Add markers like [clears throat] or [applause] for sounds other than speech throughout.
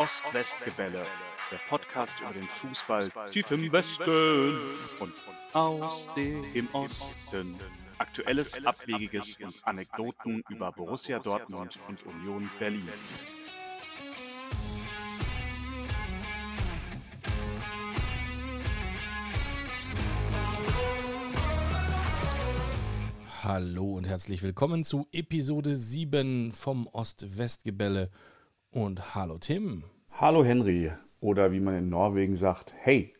Ost-West-Gebälle, der Podcast über den Fußball tief im Westen und aus dem Osten. Aktuelles, Abwegiges und Anekdoten über Borussia Dortmund und Union Berlin. Hallo und herzlich willkommen zu Episode 7 vom Ost-West-Gebälle. Und hallo Tim. Hallo Henry. Oder wie man in Norwegen sagt, hey.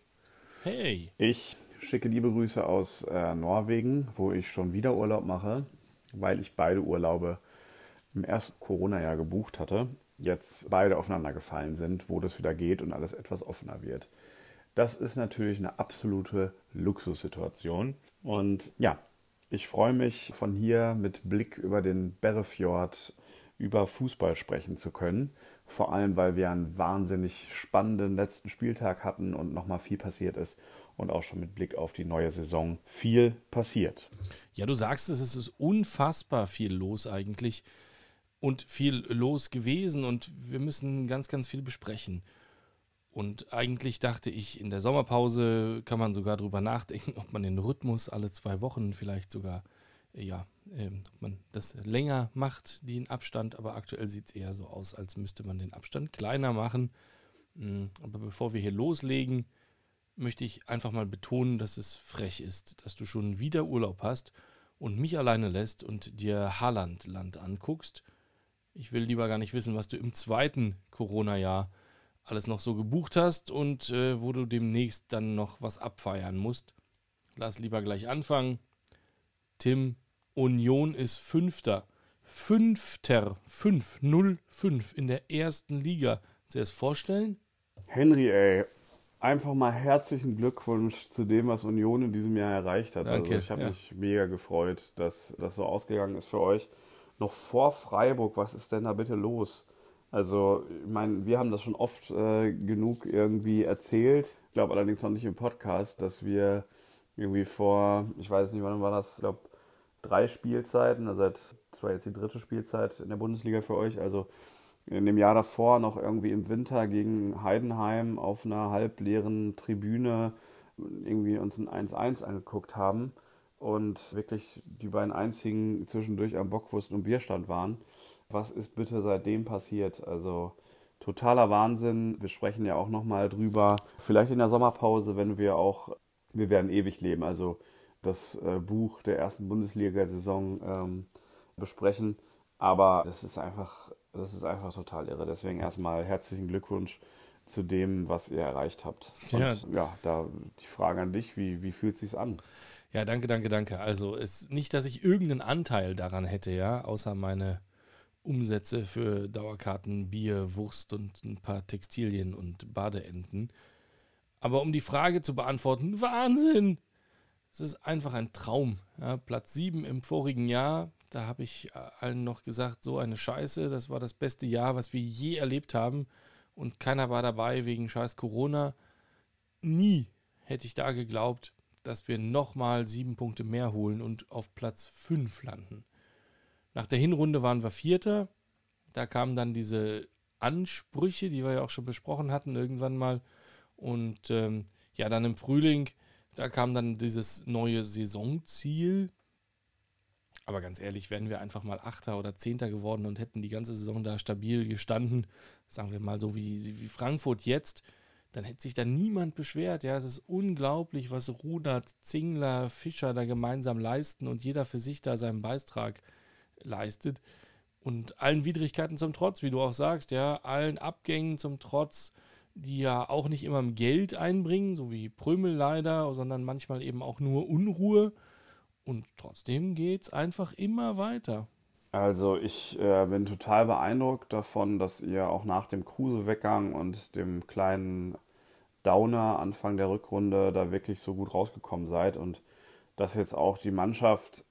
Hey. Ich schicke liebe Grüße aus äh, Norwegen, wo ich schon wieder Urlaub mache, weil ich beide Urlaube im ersten Corona-Jahr gebucht hatte. Jetzt beide aufeinander gefallen sind, wo das wieder geht und alles etwas offener wird. Das ist natürlich eine absolute Luxussituation. Und ja, ich freue mich von hier mit Blick über den Berrefjord über Fußball sprechen zu können. Vor allem, weil wir einen wahnsinnig spannenden letzten Spieltag hatten und nochmal viel passiert ist und auch schon mit Blick auf die neue Saison viel passiert. Ja, du sagst es, es ist unfassbar viel los eigentlich und viel los gewesen und wir müssen ganz, ganz viel besprechen. Und eigentlich dachte ich, in der Sommerpause kann man sogar darüber nachdenken, [laughs] ob man den Rhythmus alle zwei Wochen vielleicht sogar ja, ähm, man das länger macht, den Abstand, aber aktuell sieht es eher so aus, als müsste man den Abstand kleiner machen. Mm, aber bevor wir hier loslegen, möchte ich einfach mal betonen, dass es frech ist, dass du schon wieder Urlaub hast und mich alleine lässt und dir Haaland-Land anguckst. Ich will lieber gar nicht wissen, was du im zweiten Corona-Jahr alles noch so gebucht hast und äh, wo du demnächst dann noch was abfeiern musst. Lass lieber gleich anfangen. Tim, Union ist Fünfter. Fünfter. 5-0-5 in der ersten Liga. Kannst du dir das vorstellen? Henry, ey, einfach mal herzlichen Glückwunsch zu dem, was Union in diesem Jahr erreicht hat. Danke, also ich habe ja. mich mega gefreut, dass das so ausgegangen ist für euch. Noch vor Freiburg, was ist denn da bitte los? Also, ich meine, wir haben das schon oft äh, genug irgendwie erzählt. Ich glaube allerdings noch nicht im Podcast, dass wir irgendwie vor, ich weiß nicht, wann war das, ich glaube, drei Spielzeiten, also seit, das war jetzt die dritte Spielzeit in der Bundesliga für euch, also in dem Jahr davor noch irgendwie im Winter gegen Heidenheim auf einer halbleeren Tribüne irgendwie uns ein 1-1 angeguckt haben und wirklich die beiden einzigen zwischendurch am Bockwurst- und Bierstand waren. Was ist bitte seitdem passiert? Also totaler Wahnsinn. Wir sprechen ja auch nochmal drüber. Vielleicht in der Sommerpause, wenn wir auch, wir werden ewig leben, also das äh, Buch der ersten Bundesliga-Saison ähm, besprechen. Aber das ist einfach, das ist einfach total irre. Deswegen erstmal herzlichen Glückwunsch zu dem, was ihr erreicht habt. Und, Ja. ja, da die Frage an dich, wie, wie fühlt es sich an? Ja, danke, danke, danke. Also es nicht, dass ich irgendeinen Anteil daran hätte, ja, außer meine Umsätze für Dauerkarten, Bier, Wurst und ein paar Textilien und Badeenten. Aber um die Frage zu beantworten, Wahnsinn! Es ist einfach ein Traum. Ja, Platz 7 im vorigen Jahr, da habe ich allen noch gesagt, so eine Scheiße, das war das beste Jahr, was wir je erlebt haben. Und keiner war dabei wegen scheiß Corona. Nie hätte ich da geglaubt, dass wir nochmal sieben Punkte mehr holen und auf Platz 5 landen. Nach der Hinrunde waren wir Vierter. Da kamen dann diese Ansprüche, die wir ja auch schon besprochen hatten, irgendwann mal. Und ähm, ja, dann im Frühling, da kam dann dieses neue Saisonziel. Aber ganz ehrlich, wären wir einfach mal Achter oder Zehnter geworden und hätten die ganze Saison da stabil gestanden, sagen wir mal so wie, wie Frankfurt jetzt, dann hätte sich da niemand beschwert. Ja, es ist unglaublich, was Rudert, Zingler, Fischer da gemeinsam leisten und jeder für sich da seinen Beitrag leistet. Und allen Widrigkeiten zum Trotz, wie du auch sagst, ja, allen Abgängen zum Trotz, die ja auch nicht immer Geld einbringen, so wie Prömel leider, sondern manchmal eben auch nur Unruhe. Und trotzdem geht es einfach immer weiter. Also ich äh, bin total beeindruckt davon, dass ihr auch nach dem Kruse-Weggang und dem kleinen Downer Anfang der Rückrunde da wirklich so gut rausgekommen seid und dass jetzt auch die Mannschaft,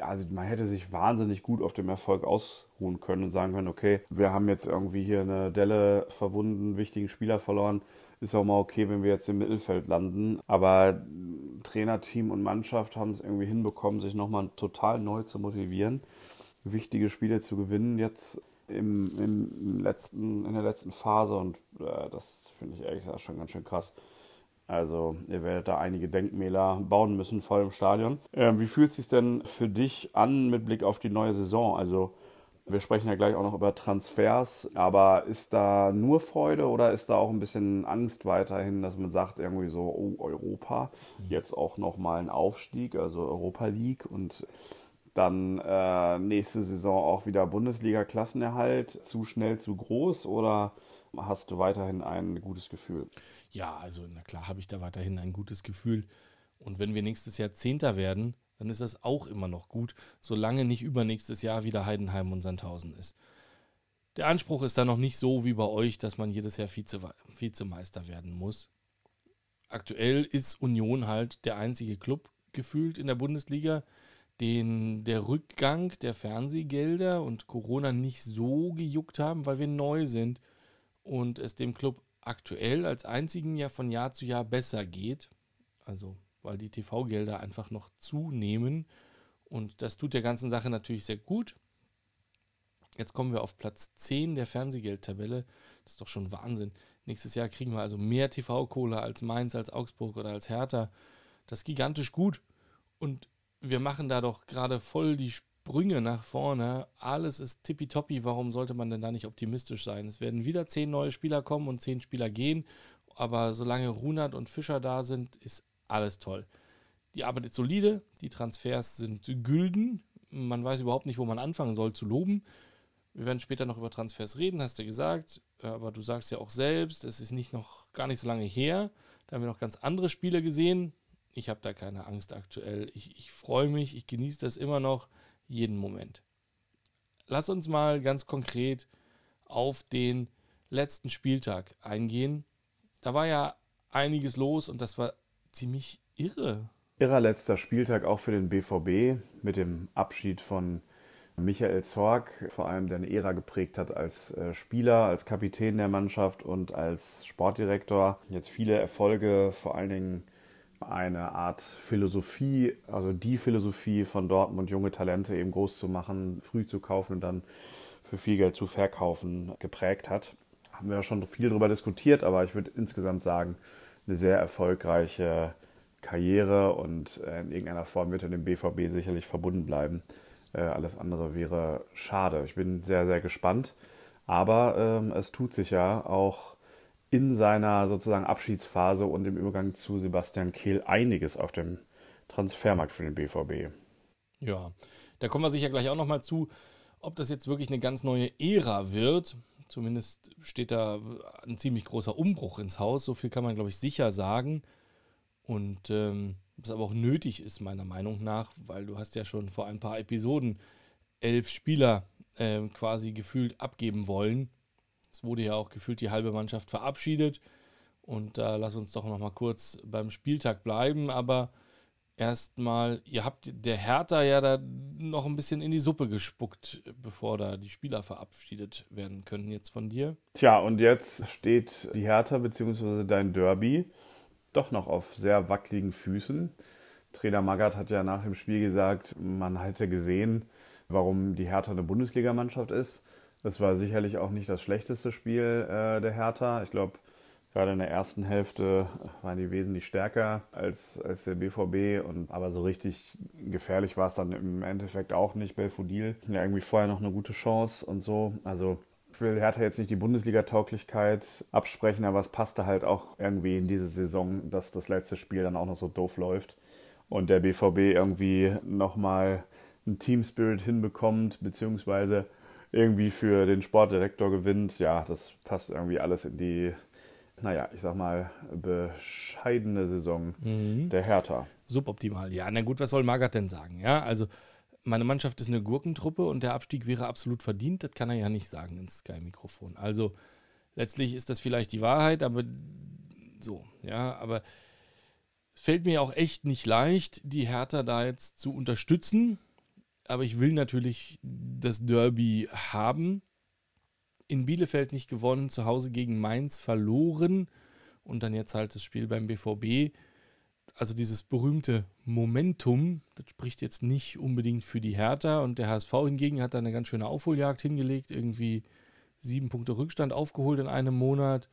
also man hätte sich wahnsinnig gut auf dem Erfolg ausruhen können und sagen können, okay, wir haben jetzt irgendwie hier eine Delle verwunden, wichtigen Spieler verloren, ist auch mal okay, wenn wir jetzt im Mittelfeld landen. Aber Trainerteam und Mannschaft haben es irgendwie hinbekommen, sich nochmal total neu zu motivieren wichtige Spiele zu gewinnen jetzt im, im letzten, in der letzten Phase und äh, das finde ich ehrlich gesagt schon ganz schön krass. Also ihr werdet da einige Denkmäler bauen müssen vor dem Stadion. Ähm, wie fühlt es sich denn für dich an mit Blick auf die neue Saison? Also wir sprechen ja gleich auch noch über Transfers, aber ist da nur Freude oder ist da auch ein bisschen Angst weiterhin, dass man sagt irgendwie so, oh Europa, jetzt auch nochmal ein Aufstieg, also Europa League und dann äh, nächste Saison auch wieder Bundesliga-Klassenerhalt, zu schnell, zu groß oder hast du weiterhin ein gutes Gefühl? Ja, also na klar habe ich da weiterhin ein gutes Gefühl. Und wenn wir nächstes Jahr Zehnter werden, dann ist das auch immer noch gut, solange nicht übernächstes Jahr wieder Heidenheim und Sandhausen ist. Der Anspruch ist da noch nicht so wie bei euch, dass man jedes Jahr Vize, Vizemeister werden muss. Aktuell ist Union halt der einzige Club gefühlt in der Bundesliga, den der Rückgang der Fernsehgelder und Corona nicht so gejuckt haben, weil wir neu sind und es dem Club aktuell als einzigen ja von Jahr zu Jahr besser geht. Also weil die TV-Gelder einfach noch zunehmen. Und das tut der ganzen Sache natürlich sehr gut. Jetzt kommen wir auf Platz 10 der Fernsehgeldtabelle. Das ist doch schon Wahnsinn. Nächstes Jahr kriegen wir also mehr TV-Kohle als Mainz, als Augsburg oder als Hertha. Das ist gigantisch gut. Und wir machen da doch gerade voll die Sprünge nach vorne. Alles ist tippitoppi. Warum sollte man denn da nicht optimistisch sein? Es werden wieder zehn neue Spieler kommen und zehn Spieler gehen. Aber solange Runert und Fischer da sind, ist alles toll. Die Arbeit ist solide, die Transfers sind gülden. Man weiß überhaupt nicht, wo man anfangen soll zu loben. Wir werden später noch über Transfers reden, hast du gesagt. Aber du sagst ja auch selbst, es ist nicht noch gar nicht so lange her. Da haben wir noch ganz andere Spiele gesehen. Ich habe da keine Angst aktuell. Ich, ich freue mich, ich genieße das immer noch, jeden Moment. Lass uns mal ganz konkret auf den letzten Spieltag eingehen. Da war ja einiges los und das war ziemlich irre. Irrer letzter Spieltag auch für den BVB mit dem Abschied von Michael Zorg, vor allem der eine Ära geprägt hat als äh, Spieler, als Kapitän der Mannschaft und als Sportdirektor. Jetzt viele Erfolge, vor allen Dingen eine Art Philosophie, also die Philosophie von Dortmund, junge Talente eben groß zu machen, früh zu kaufen und dann für viel Geld zu verkaufen, geprägt hat. Haben wir ja schon viel darüber diskutiert, aber ich würde insgesamt sagen, eine sehr erfolgreiche Karriere und äh, in irgendeiner Form wird er dem BVB sicherlich verbunden bleiben. Äh, alles andere wäre schade. Ich bin sehr, sehr gespannt. Aber ähm, es tut sich ja auch in seiner sozusagen Abschiedsphase und im Übergang zu Sebastian Kehl einiges auf dem Transfermarkt für den BVB. Ja, da kommen wir sicher gleich auch nochmal zu, ob das jetzt wirklich eine ganz neue Ära wird. Zumindest steht da ein ziemlich großer Umbruch ins Haus. So viel kann man, glaube ich, sicher sagen. Und ähm, was aber auch nötig ist, meiner Meinung nach, weil du hast ja schon vor ein paar Episoden elf Spieler äh, quasi gefühlt abgeben wollen. Es wurde ja auch gefühlt die halbe Mannschaft verabschiedet. Und da äh, lass uns doch noch mal kurz beim Spieltag bleiben. Aber erstmal, ihr habt der Hertha ja da noch ein bisschen in die Suppe gespuckt, bevor da die Spieler verabschiedet werden können jetzt von dir. Tja, und jetzt steht die Hertha bzw. dein Derby doch noch auf sehr wackeligen Füßen. Trainer Magath hat ja nach dem Spiel gesagt, man hätte gesehen, warum die Hertha eine Bundesligamannschaft ist. Das war sicherlich auch nicht das schlechteste Spiel äh, der Hertha. Ich glaube, Gerade in der ersten Hälfte waren die wesentlich stärker als, als der BVB. Und, aber so richtig gefährlich war es dann im Endeffekt auch nicht. Belfodil ja irgendwie vorher noch eine gute Chance und so. Also ich will Hertha jetzt nicht die Bundesliga-Tauglichkeit absprechen, aber es passte halt auch irgendwie in diese Saison, dass das letzte Spiel dann auch noch so doof läuft und der BVB irgendwie nochmal einen Team-Spirit hinbekommt, beziehungsweise irgendwie für den Sportdirektor gewinnt. Ja, das passt irgendwie alles in die naja, ich sag mal, bescheidene Saison mhm. der Hertha. Suboptimal, ja. Na gut, was soll Magath denn sagen? Ja, also meine Mannschaft ist eine Gurkentruppe und der Abstieg wäre absolut verdient. Das kann er ja nicht sagen ins Sky-Mikrofon. Also letztlich ist das vielleicht die Wahrheit, aber so, ja, aber es fällt mir auch echt nicht leicht, die Hertha da jetzt zu unterstützen. Aber ich will natürlich das Derby haben in Bielefeld nicht gewonnen, zu Hause gegen Mainz verloren und dann jetzt halt das Spiel beim BVB. also dieses berühmte Momentum, das spricht jetzt nicht unbedingt für die Hertha und der HSV hingegen hat da eine ganz schöne Aufholjagd hingelegt, irgendwie sieben Punkte Rückstand aufgeholt in einem Monat.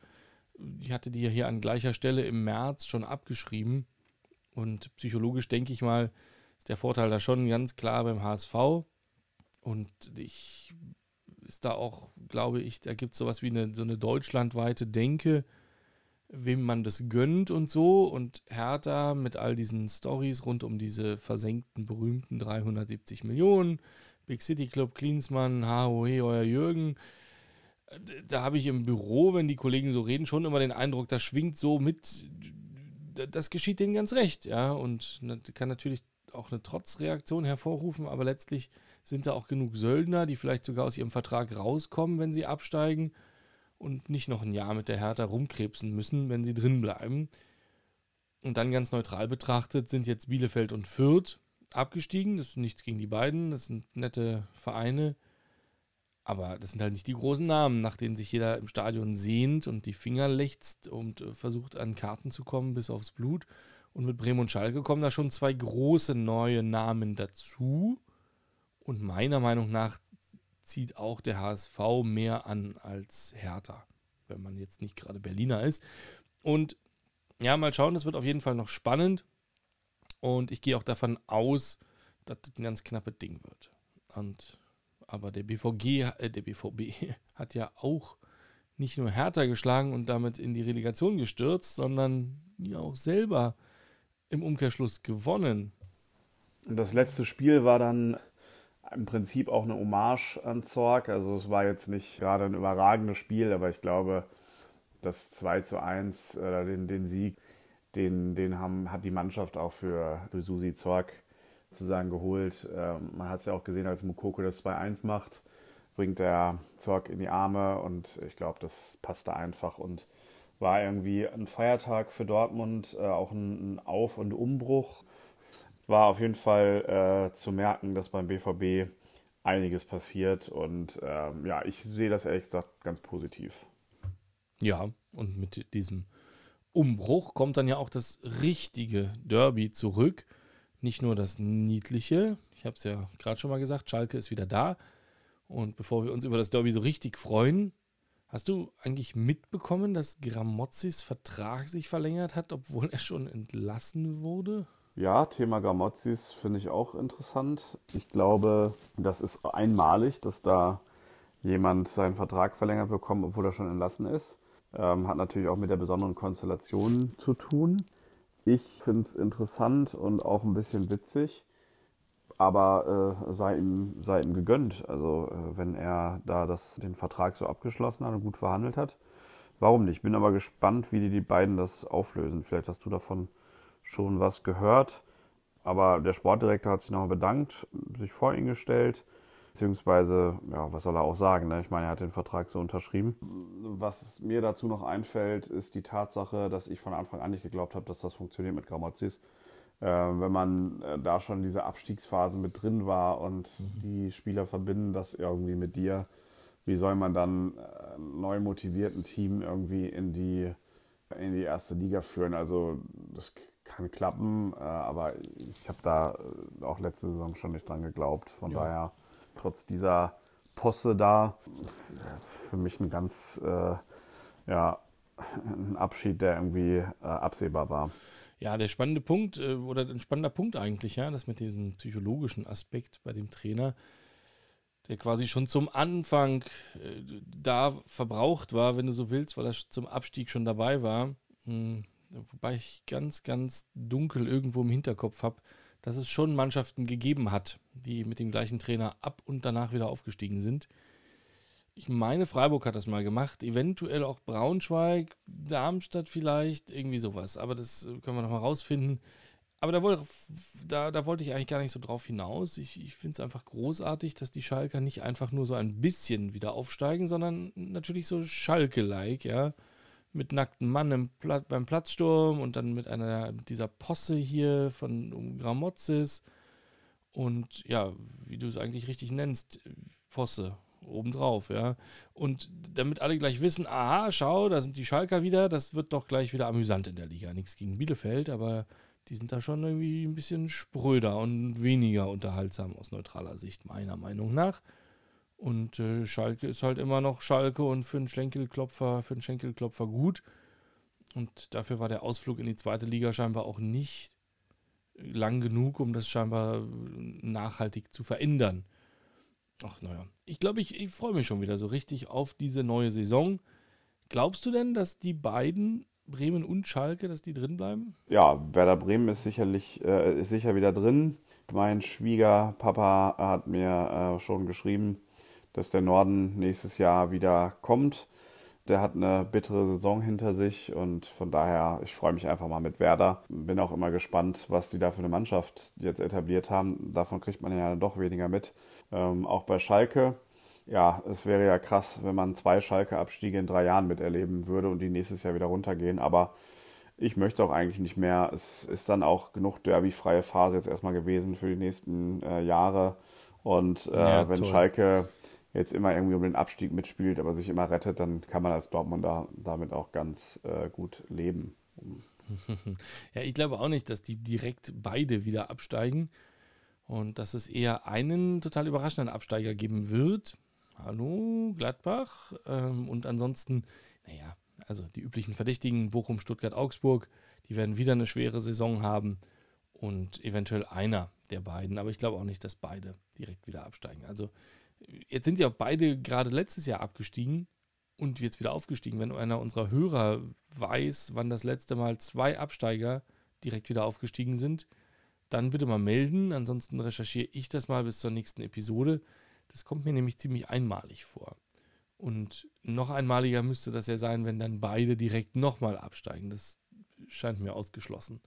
Ich hatte die ja hier an gleicher Stelle im März schon abgeschrieben und psychologisch denke ich mal, ist der Vorteil da schon ganz klar beim HSV und ich ist da auch, glaube ich, da gibt es sowas wie eine, so eine deutschlandweite Denke, wem man das gönnt und so. Und Hertha mit all diesen Stories rund um diese versenkten, berühmten 370 Millionen, Big City Club, Klinsmann, HOE, euer Jürgen. Da habe ich im Büro, wenn die Kollegen so reden, schon immer den Eindruck, das schwingt so mit, das geschieht denen ganz recht, ja. Und kann natürlich auch eine Trotzreaktion hervorrufen, aber letztlich sind da auch genug Söldner, die vielleicht sogar aus ihrem Vertrag rauskommen, wenn sie absteigen und nicht noch ein Jahr mit der Hertha rumkrebsen müssen, wenn sie drin bleiben. Und dann ganz neutral betrachtet sind jetzt Bielefeld und Fürth abgestiegen. Das ist nichts gegen die beiden, das sind nette Vereine. Aber das sind halt nicht die großen Namen, nach denen sich jeder im Stadion sehnt und die Finger lechzt und äh, versucht an Karten zu kommen bis aufs Blut. Und mit Bremen und Schalke kommen da schon zwei große neue Namen dazu. Und meiner Meinung nach zieht auch der HSV mehr an als Hertha, wenn man jetzt nicht gerade Berliner ist. Und ja, mal schauen, das wird auf jeden Fall noch spannend. Und ich gehe auch davon aus, dass das ein ganz knappes Ding wird. Und, aber der BVG, äh, der BVB [laughs] hat ja auch nicht nur Hertha geschlagen und damit in die Relegation gestürzt, sondern ja auch selber im Umkehrschluss gewonnen. Und das letzte Spiel war dann im Prinzip auch eine Hommage an Zorg. Also es war jetzt nicht gerade ein überragendes Spiel, aber ich glaube, das 2 zu 1, äh, den, den Sieg, den, den haben, hat die Mannschaft auch für, für Susi Zorg sozusagen geholt. Ähm, man hat es ja auch gesehen, als Mukoko das 2-1 macht, bringt der Zorg in die Arme und ich glaube, das passte einfach und war irgendwie ein Feiertag für Dortmund, äh, auch ein, ein Auf- und Umbruch war auf jeden Fall äh, zu merken, dass beim BVB einiges passiert. Und ähm, ja, ich sehe das ehrlich gesagt ganz positiv. Ja, und mit diesem Umbruch kommt dann ja auch das richtige Derby zurück. Nicht nur das niedliche. Ich habe es ja gerade schon mal gesagt, Schalke ist wieder da. Und bevor wir uns über das Derby so richtig freuen, hast du eigentlich mitbekommen, dass Gramotzis Vertrag sich verlängert hat, obwohl er schon entlassen wurde? Ja, Thema Gramozis finde ich auch interessant. Ich glaube, das ist einmalig, dass da jemand seinen Vertrag verlängert bekommt, obwohl er schon entlassen ist. Ähm, hat natürlich auch mit der besonderen Konstellation zu tun. Ich finde es interessant und auch ein bisschen witzig, aber äh, sei, ihm, sei ihm gegönnt. Also äh, wenn er da das, den Vertrag so abgeschlossen hat und gut verhandelt hat, warum nicht? Bin aber gespannt, wie die, die beiden das auflösen. Vielleicht hast du davon schon was gehört. Aber der Sportdirektor hat sich nochmal bedankt, sich vor ihn gestellt. Beziehungsweise, ja, was soll er auch sagen? Ne? Ich meine, er hat den Vertrag so unterschrieben. Was mir dazu noch einfällt, ist die Tatsache, dass ich von Anfang an nicht geglaubt habe, dass das funktioniert mit Gramozis. Äh, wenn man äh, da schon diese Abstiegsphase mit drin war und mhm. die Spieler verbinden das irgendwie mit dir, wie soll man dann äh, neu motivierten Team irgendwie in die, in die erste Liga führen? Also das kann klappen, äh, aber ich habe da auch letzte Saison schon nicht dran geglaubt. Von ja. daher, trotz dieser Posse da, für mich ein ganz, äh, ja, ein Abschied, der irgendwie äh, absehbar war. Ja, der spannende Punkt, äh, oder ein spannender Punkt eigentlich, ja, das mit diesem psychologischen Aspekt bei dem Trainer, der quasi schon zum Anfang äh, da verbraucht war, wenn du so willst, weil er zum Abstieg schon dabei war. Hm wobei ich ganz, ganz dunkel irgendwo im Hinterkopf habe, dass es schon Mannschaften gegeben hat, die mit dem gleichen Trainer ab und danach wieder aufgestiegen sind. Ich meine, Freiburg hat das mal gemacht, eventuell auch Braunschweig, Darmstadt vielleicht, irgendwie sowas. Aber das äh, können wir nochmal rausfinden. Aber da wollte, da, da wollte ich eigentlich gar nicht so drauf hinaus. Ich, ich finde es einfach großartig, dass die Schalker nicht einfach nur so ein bisschen wieder aufsteigen, sondern natürlich so Schalke-like, ja mit nacktem Mann Pla beim Platzsturm und dann mit einer dieser Posse hier von um Gramozis und ja, wie du es eigentlich richtig nennst, Posse obendrauf, ja. Und damit alle gleich wissen, aha, schau, da sind die Schalker wieder, das wird doch gleich wieder amüsant in der Liga. Nichts gegen Bielefeld, aber die sind da schon irgendwie ein bisschen spröder und weniger unterhaltsam aus neutraler Sicht, meiner Meinung nach. Und äh, Schalke ist halt immer noch Schalke und für einen Schenkelklopfer, für einen Schenkelklopfer gut. Und dafür war der Ausflug in die zweite Liga scheinbar auch nicht lang genug, um das scheinbar nachhaltig zu verändern. Ach naja, ich glaube, ich, ich freue mich schon wieder so richtig auf diese neue Saison. Glaubst du denn, dass die beiden, Bremen und Schalke, dass die drin bleiben? Ja, Werder Bremen ist sicherlich äh, ist sicher wieder drin. Mein Schwiegerpapa hat mir äh, schon geschrieben, dass der Norden nächstes Jahr wieder kommt. Der hat eine bittere Saison hinter sich und von daher, ich freue mich einfach mal mit Werder. Bin auch immer gespannt, was die da für eine Mannschaft jetzt etabliert haben. Davon kriegt man ja doch weniger mit. Ähm, auch bei Schalke. Ja, es wäre ja krass, wenn man zwei Schalke-Abstiege in drei Jahren miterleben würde und die nächstes Jahr wieder runtergehen. Aber ich möchte auch eigentlich nicht mehr. Es ist dann auch genug derbyfreie Phase jetzt erstmal gewesen für die nächsten äh, Jahre. Und äh, ja, wenn Schalke jetzt immer irgendwie um den Abstieg mitspielt, aber sich immer rettet, dann kann man als Dortmunder damit auch ganz äh, gut leben. [laughs] Ja, ich glaube auch nicht, dass die direkt beide wieder absteigen und dass es eher einen total überraschenden Absteiger geben wird. Hallo, Gladbach. Ähm, und ansonsten, naja, also die üblichen Verdächtigen, Bochum, Stuttgart, Augsburg, die werden wieder eine schwere Saison haben und eventuell einer der beiden, aber ich glaube auch nicht, dass beide direkt wieder absteigen. Also jetzt sind ja beide gerade letztes Jahr abgestiegen und jetzt wieder aufgestiegen. Wenn einer unserer Hörer weiß, wann das letzte Mal zwei Absteiger direkt wieder aufgestiegen sind, dann bitte mal melden. Ansonsten recherchiere ich das mal bis zur nächsten Episode. Das kommt mir nämlich ziemlich einmalig vor. Und noch einmaliger müsste das ja sein, wenn dann beide direkt nochmal absteigen. Das scheint mir ausgeschlossen.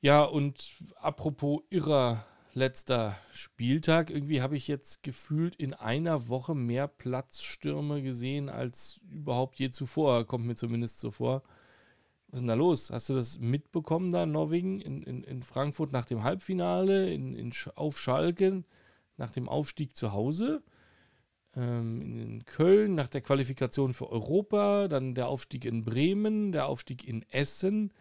Ja, und apropos irrer letzter Spieltag. Irgendwie habe ich jetzt gefühlt in einer Woche mehr Platzstürme gesehen als überhaupt je zuvor, kommt mir zumindest so vor. Was ist denn da los? Hast du das mitbekommen da in Norwegen, in, in, in Frankfurt nach dem Halbfinale, in, in, auf Schalke nach dem Aufstieg zu Hause, ähm, in Köln nach der Qualifikation für Europa, dann der Aufstieg in Bremen, der Aufstieg in Essen,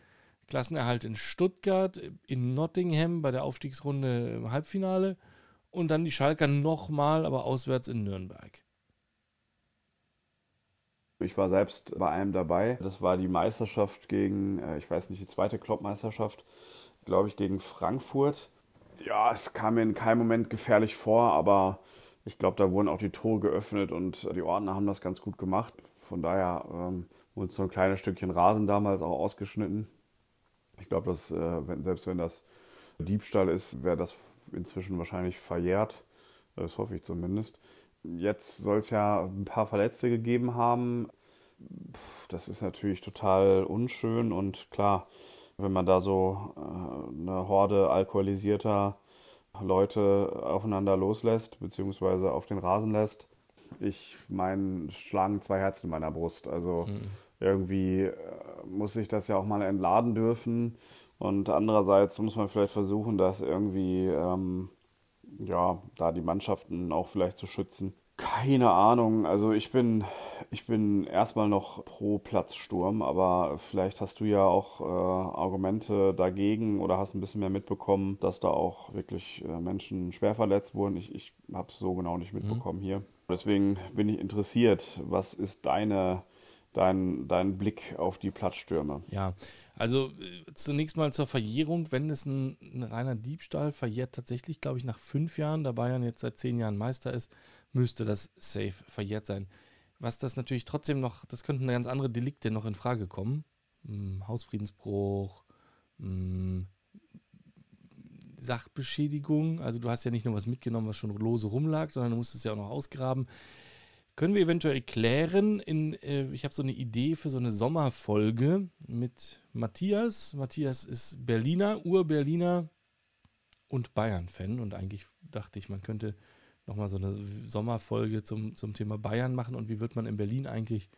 Klassenerhalt in Stuttgart, in Nottingham bei der Aufstiegsrunde im Halbfinale und dann die Schalker nochmal, aber auswärts in Nürnberg. Ich war selbst bei einem dabei. Das war die Meisterschaft gegen, äh, ich weiß nicht, die zweite Klopp-Meisterschaft, glaube ich, gegen Frankfurt. Ja, es kam mir in keinem Moment gefährlich vor, aber ich glaube, da wurden auch die Tore geöffnet und die Ordner haben das ganz gut gemacht. Von daher ähm, wurde so ein kleines Stückchen Rasen damals auch ausgeschnitten. Ich glaube, dass äh, wenn, selbst wenn das Diebstahl ist, wäre das inzwischen wahrscheinlich verjährt. Das hoffe ich zumindest. Jetzt soll es ja ein paar Verletzte gegeben haben. Das ist natürlich total unschön und klar, wenn man da so äh, eine Horde alkoholisierter Leute aufeinander loslässt, beziehungsweise auf den Rasen lässt, ich meine, schlagen zwei Herzen in meiner Brust. Also mhm irgendwie äh, muss sich das ja auch mal entladen dürfen. Und andererseits muss man vielleicht versuchen, das irgendwie, ähm, ja, da die Mannschaften auch vielleicht zu schützen. Keine Ahnung. Also ich bin, ich bin erstmal noch pro Platzsturm, aber vielleicht hast du ja auch äh, Argumente dagegen oder hast ein bisschen mehr mitbekommen, dass da auch wirklich äh, Menschen schwer verletzt wurden. Ich, ich habe es so genau nicht mhm. mitbekommen mhm. hier. Deswegen bin ich interessiert. Was ist deine dein, dein Blick auf die Platzstürme? Ja, also äh, zunächst mal zur Verjährung. Wenn es ein, ein reiner Diebstahl verjährt, tatsächlich, glaube ich, nach fünf Jahren, da Bayern jetzt seit zehn Jahren Meister ist, müsste das safe verjährt sein. Was das natürlich trotzdem noch, das könnten ganz andere Delikte noch in Frage kommen. Hm, Hausfriedensbruch, hm, Sachbeschädigung. Also du hast ja nicht nur was mitgenommen, was schon lose rumlag, sondern du musst es ja auch noch ausgraben. Können wir eventuell klären, in, äh, ich habe so eine Idee für so eine Sommerfolge mit Matthias. Matthias ist Berliner, Ur-Berliner und Bayern-Fan. Und eigentlich dachte ich, man könnte nochmal so eine Sommerfolge zum, zum Thema Bayern machen und wie wird man in Berlin eigentlich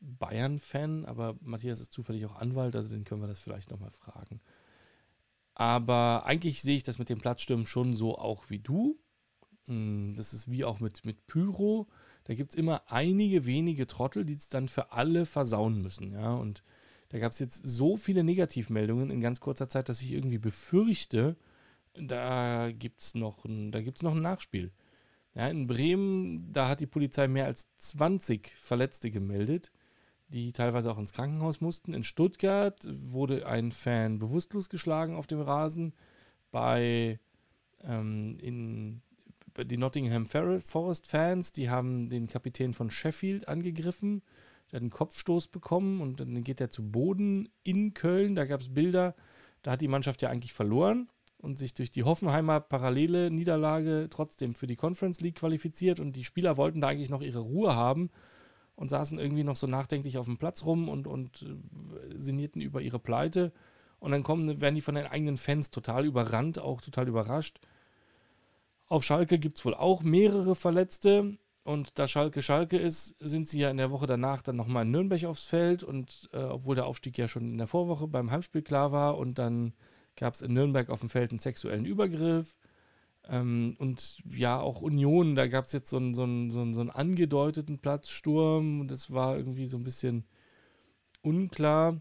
Bayern-Fan. Aber Matthias ist zufällig auch Anwalt, also den können wir das vielleicht nochmal fragen. Aber eigentlich sehe ich das mit dem Platzstürmen schon so auch wie du. Hm, das ist wie auch mit, mit Pyro da gibt es immer einige wenige Trottel, die es dann für alle versauen müssen. Ja? Und Da gab es jetzt so viele Negativmeldungen in ganz kurzer Zeit, dass ich irgendwie befürchte, da gibt es noch, ein, noch ein Nachspiel. Ja, in Bremen, da hat die Polizei mehr als 20 Verletzte gemeldet, die teilweise auch ins Krankenhaus mussten. In Stuttgart wurde ein Fan bewusstlos geschlagen auf dem Rasen. Bei ähm, in, die Nottingham Forest Fans, die haben den Kapitän von Sheffield angegriffen. Der hat einen Kopfstoß bekommen und dann geht er zu Boden in Köln. Da gab es Bilder, da hat die Mannschaft ja eigentlich verloren und sich durch die Hoffenheimer parallele Niederlage trotzdem für die Conference League qualifiziert und die Spieler wollten da eigentlich noch ihre Ruhe haben und saßen irgendwie noch so nachdenklich auf dem Platz rum und, und äh, sinnierten über ihre Pleite. Und dann kommen, werden die von den eigenen Fans total überrannt, auch total überrascht. Auf Schalke gibt es wohl auch mehrere Verletzte. Und da Schalke Schalke ist, sind sie ja in der Woche danach dann nochmal in Nürnberg aufs Feld. Und äh, obwohl der Aufstieg ja schon in der Vorwoche beim Heimspiel klar war und dann gab es in Nürnberg auf dem Feld einen sexuellen Übergriff. Ähm, und ja, auch Union, da gab es jetzt so einen, so, einen, so, einen, so einen angedeuteten Platzsturm. Und das war irgendwie so ein bisschen unklar.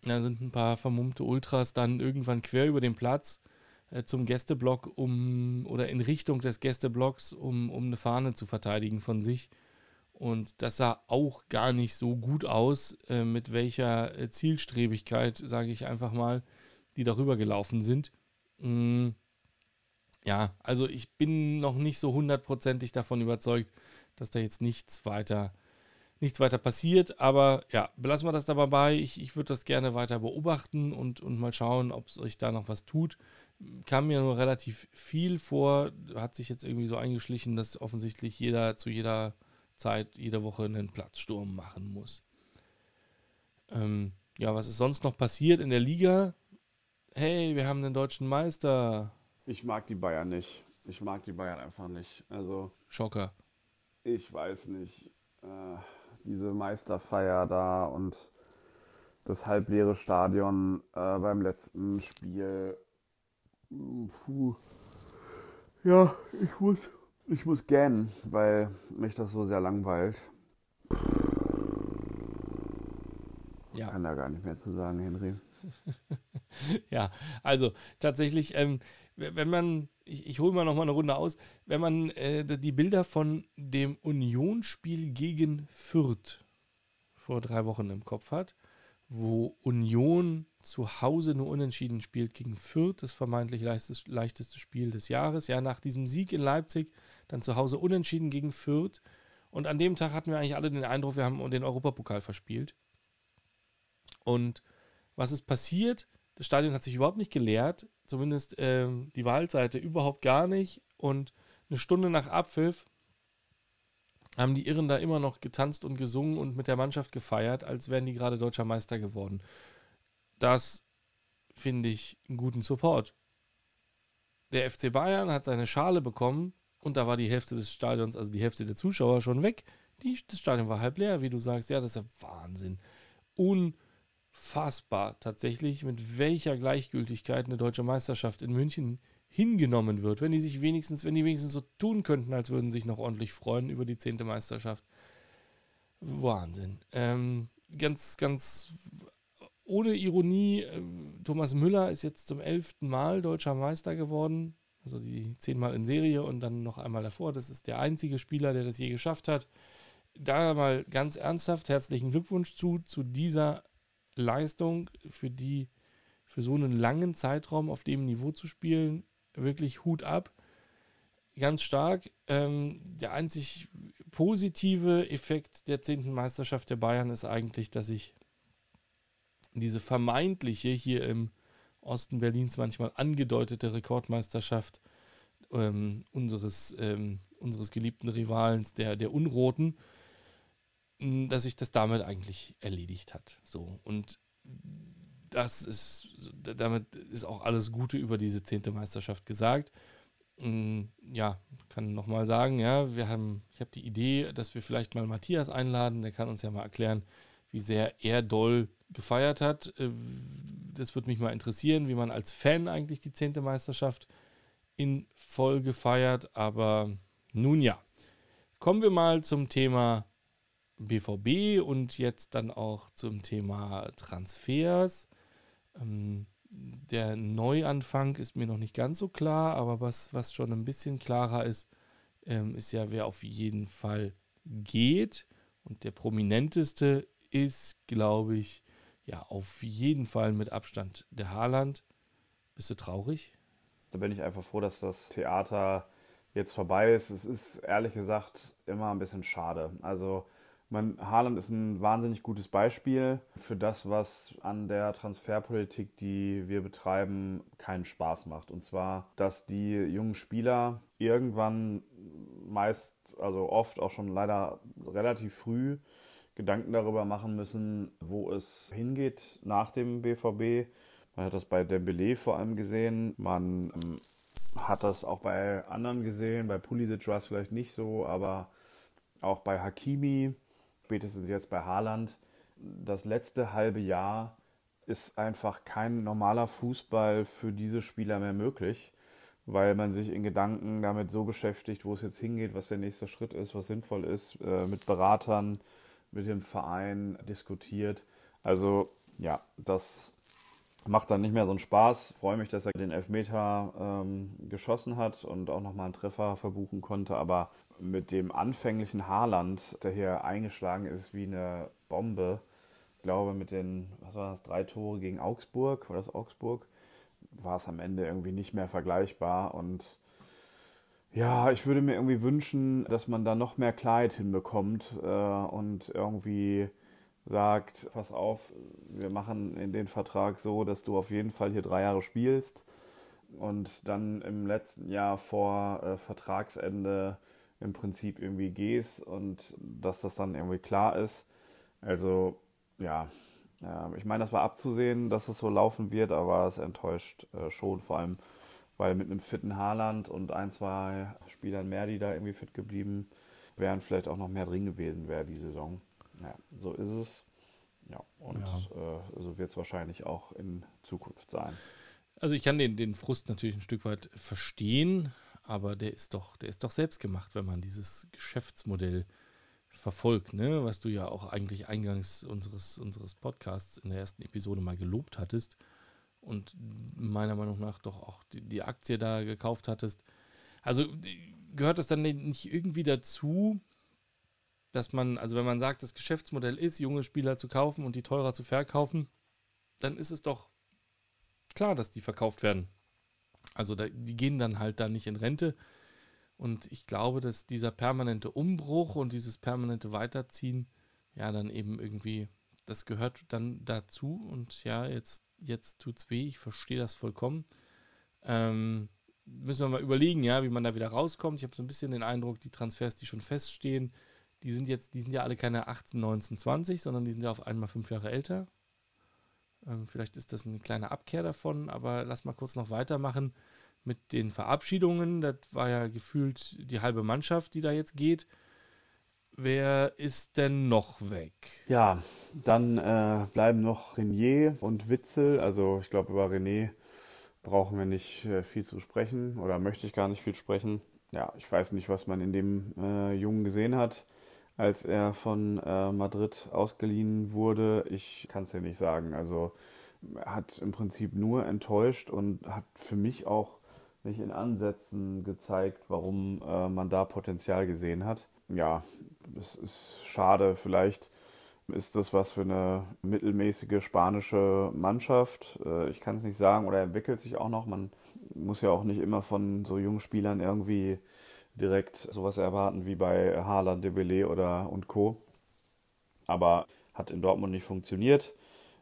Da sind ein paar vermummte Ultras dann irgendwann quer über den Platz zum Gästeblock, um oder in Richtung des Gästeblocks, um, um eine Fahne zu verteidigen von sich. Und das sah auch gar nicht so gut aus, äh, mit welcher äh, Zielstrebigkeit, sage ich einfach mal, die darüber gelaufen sind. Mm, ja, also ich bin noch nicht so hundertprozentig davon überzeugt, dass da jetzt nichts weiter äh, nichts weiter passiert. Aber ja, belassen wir das dabei bei. Ich, ich würde das gerne weiter beobachten und, und mal schauen, ob es euch da noch was tut. Kam mir nur relativ viel vor. Hat sich jetzt irgendwie so eingeschlichen, dass offensichtlich jeder zu jeder Zeit, jede Woche einen Platzsturm machen muss. Ähm, ja, was ist sonst noch passiert in der Liga? Hey, wir haben den deutschen Meister. Ich mag die Bayern nicht. Ich mag die Bayern einfach nicht. Also. Schocker. Ich weiß nicht. Äh, diese Meisterfeier da und das halbleere Stadion äh, beim letzten Spiel. Puh. Ja, ich muss, ich muss gähnen, weil mich das so sehr langweilt. Ja. Ich kann da gar nicht mehr zu sagen, Henry. [laughs] ja, also tatsächlich, ähm, wenn man, ich, ich hole mal noch mal eine Runde aus, wenn man äh, die Bilder von dem Unionsspiel gegen Fürth vor drei Wochen im Kopf hat, wo Union zu Hause nur unentschieden spielt gegen Fürth, das vermeintlich leichteste, leichteste Spiel des Jahres. Ja, nach diesem Sieg in Leipzig dann zu Hause unentschieden gegen Fürth. Und an dem Tag hatten wir eigentlich alle den Eindruck, wir haben den Europapokal verspielt. Und was ist passiert? Das Stadion hat sich überhaupt nicht geleert, zumindest ähm, die Wahlseite überhaupt gar nicht. Und eine Stunde nach Abpfiff haben die Irren da immer noch getanzt und gesungen und mit der Mannschaft gefeiert, als wären die gerade deutscher Meister geworden. Das finde ich einen guten Support. Der FC Bayern hat seine Schale bekommen und da war die Hälfte des Stadions, also die Hälfte der Zuschauer schon weg. Die, das Stadion war halb leer, wie du sagst. Ja, das ist ja Wahnsinn. Unfassbar fassbar tatsächlich, mit welcher Gleichgültigkeit eine deutsche Meisterschaft in München hingenommen wird, wenn die sich wenigstens, wenn die wenigstens so tun könnten, als würden sie sich noch ordentlich freuen über die zehnte Meisterschaft. Wahnsinn. Ähm, ganz, ganz ohne Ironie, äh, Thomas Müller ist jetzt zum elften Mal deutscher Meister geworden. Also die zehnmal in Serie und dann noch einmal davor. Das ist der einzige Spieler, der das je geschafft hat. Da mal ganz ernsthaft herzlichen Glückwunsch zu, zu dieser Leistung für die, für so einen langen Zeitraum auf dem Niveau zu spielen, wirklich Hut ab. Ganz stark. Ähm, der einzig positive Effekt der 10. Meisterschaft der Bayern ist eigentlich, dass ich diese vermeintliche hier im Osten Berlins manchmal angedeutete Rekordmeisterschaft ähm, unseres, ähm, unseres geliebten Rivalens, der, der Unroten, dass sich das damit eigentlich erledigt hat. So und das ist, damit ist auch alles Gute über diese zehnte Meisterschaft gesagt. Ja, kann nochmal sagen, ja, wir haben, ich habe die Idee, dass wir vielleicht mal Matthias einladen, der kann uns ja mal erklären, wie sehr er doll gefeiert hat. Äh, das würde mich mal interessieren, wie man als Fan eigentlich die zehnte Meisterschaft in Folge feiert. Aber nun ja, kommen wir mal zum Thema BVB und jetzt dann auch zum Thema Transfers. Ähm, der Neuanfang ist mir noch nicht ganz so klar, aber was, was schon ein bisschen klarer ist, ähm, ist ja, wer auf jeden Fall geht. Und der prominenteste ist, glaube ich, ja, auf jeden Fall mit Abstand der Haaland. Bist du traurig? Da bin ich einfach froh, dass das Theater jetzt vorbei ist. Es ist ehrlich gesagt immer ein bisschen schade. Also man, Haaland ist ein wahnsinnig gutes Beispiel für das, was an der Transferpolitik, die wir betreiben, keinen Spaß macht. Und zwar, dass die jungen Spieler irgendwann meist, also oft auch schon leider relativ früh Gedanken darüber machen müssen, wo es hingeht nach dem BVB. Man hat das bei Dembele vor allem gesehen. Man ähm, hat das auch bei anderen gesehen. Bei Pulisic war es vielleicht nicht so, aber auch bei Hakimi spätestens jetzt bei Haaland, das letzte halbe Jahr ist einfach kein normaler Fußball für diese Spieler mehr möglich, weil man sich in Gedanken damit so beschäftigt, wo es jetzt hingeht, was der nächste Schritt ist, was sinnvoll ist, äh, mit Beratern, mit dem Verein diskutiert. Also ja, das macht dann nicht mehr so einen Spaß. Freue mich, dass er den Elfmeter ähm, geschossen hat und auch nochmal einen Treffer verbuchen konnte. Aber mit dem anfänglichen Haarland, der hier eingeschlagen ist wie eine Bombe, ich glaube mit den, was war das, drei Tore gegen Augsburg, war das Augsburg, war es am Ende irgendwie nicht mehr vergleichbar. Und ja, ich würde mir irgendwie wünschen, dass man da noch mehr Klarheit hinbekommt äh, und irgendwie sagt, pass auf, wir machen in den Vertrag so, dass du auf jeden Fall hier drei Jahre spielst. Und dann im letzten Jahr vor äh, Vertragsende im Prinzip irgendwie gehst und dass das dann irgendwie klar ist. Also ja, äh, ich meine, das war abzusehen, dass es so laufen wird, aber es enttäuscht äh, schon, vor allem weil mit einem fitten Haarland und ein, zwei Spielern mehr, die da irgendwie fit geblieben wären, vielleicht auch noch mehr drin gewesen wäre die Saison. Ja, so ist es. Ja, und ja. Äh, so wird es wahrscheinlich auch in Zukunft sein. Also ich kann den, den Frust natürlich ein Stück weit verstehen, aber der ist doch, der ist doch selbst gemacht, wenn man dieses Geschäftsmodell verfolgt, ne? was du ja auch eigentlich eingangs unseres, unseres Podcasts in der ersten Episode mal gelobt hattest und meiner Meinung nach doch auch die, die Aktie da gekauft hattest. Also gehört das dann nicht irgendwie dazu, dass man, also wenn man sagt, das Geschäftsmodell ist, junge Spieler zu kaufen und die teurer zu verkaufen, dann ist es doch klar, dass die verkauft werden. Also da, die gehen dann halt da nicht in Rente. Und ich glaube, dass dieser permanente Umbruch und dieses permanente Weiterziehen, ja, dann eben irgendwie, das gehört dann dazu. Und ja, jetzt, jetzt tut's weh, ich verstehe das vollkommen. Ähm, müssen wir mal überlegen, ja, wie man da wieder rauskommt. Ich habe so ein bisschen den Eindruck, die Transfers, die schon feststehen, die sind jetzt, die sind ja alle keine 18, 19, 20, sondern die sind ja auf einmal fünf Jahre älter. Ähm, vielleicht ist das eine kleine Abkehr davon, aber lass mal kurz noch weitermachen mit den Verabschiedungen. Das war ja gefühlt die halbe Mannschaft, die da jetzt geht. Wer ist denn noch weg? Ja, dann äh, bleiben noch Renier und Witzel. Also ich glaube, über René brauchen wir nicht äh, viel zu sprechen oder möchte ich gar nicht viel sprechen. Ja, ich weiß nicht, was man in dem äh, Jungen gesehen hat als er von äh, Madrid ausgeliehen wurde. Ich kann es ja nicht sagen. Also er hat im Prinzip nur enttäuscht und hat für mich auch nicht in Ansätzen gezeigt, warum äh, man da Potenzial gesehen hat. Ja, es ist schade. Vielleicht ist das was für eine mittelmäßige spanische Mannschaft. Äh, ich kann es nicht sagen oder entwickelt sich auch noch. Man muss ja auch nicht immer von so jungen Spielern irgendwie direkt sowas erwarten wie bei Haaland, Dembele oder und Co. Aber hat in Dortmund nicht funktioniert.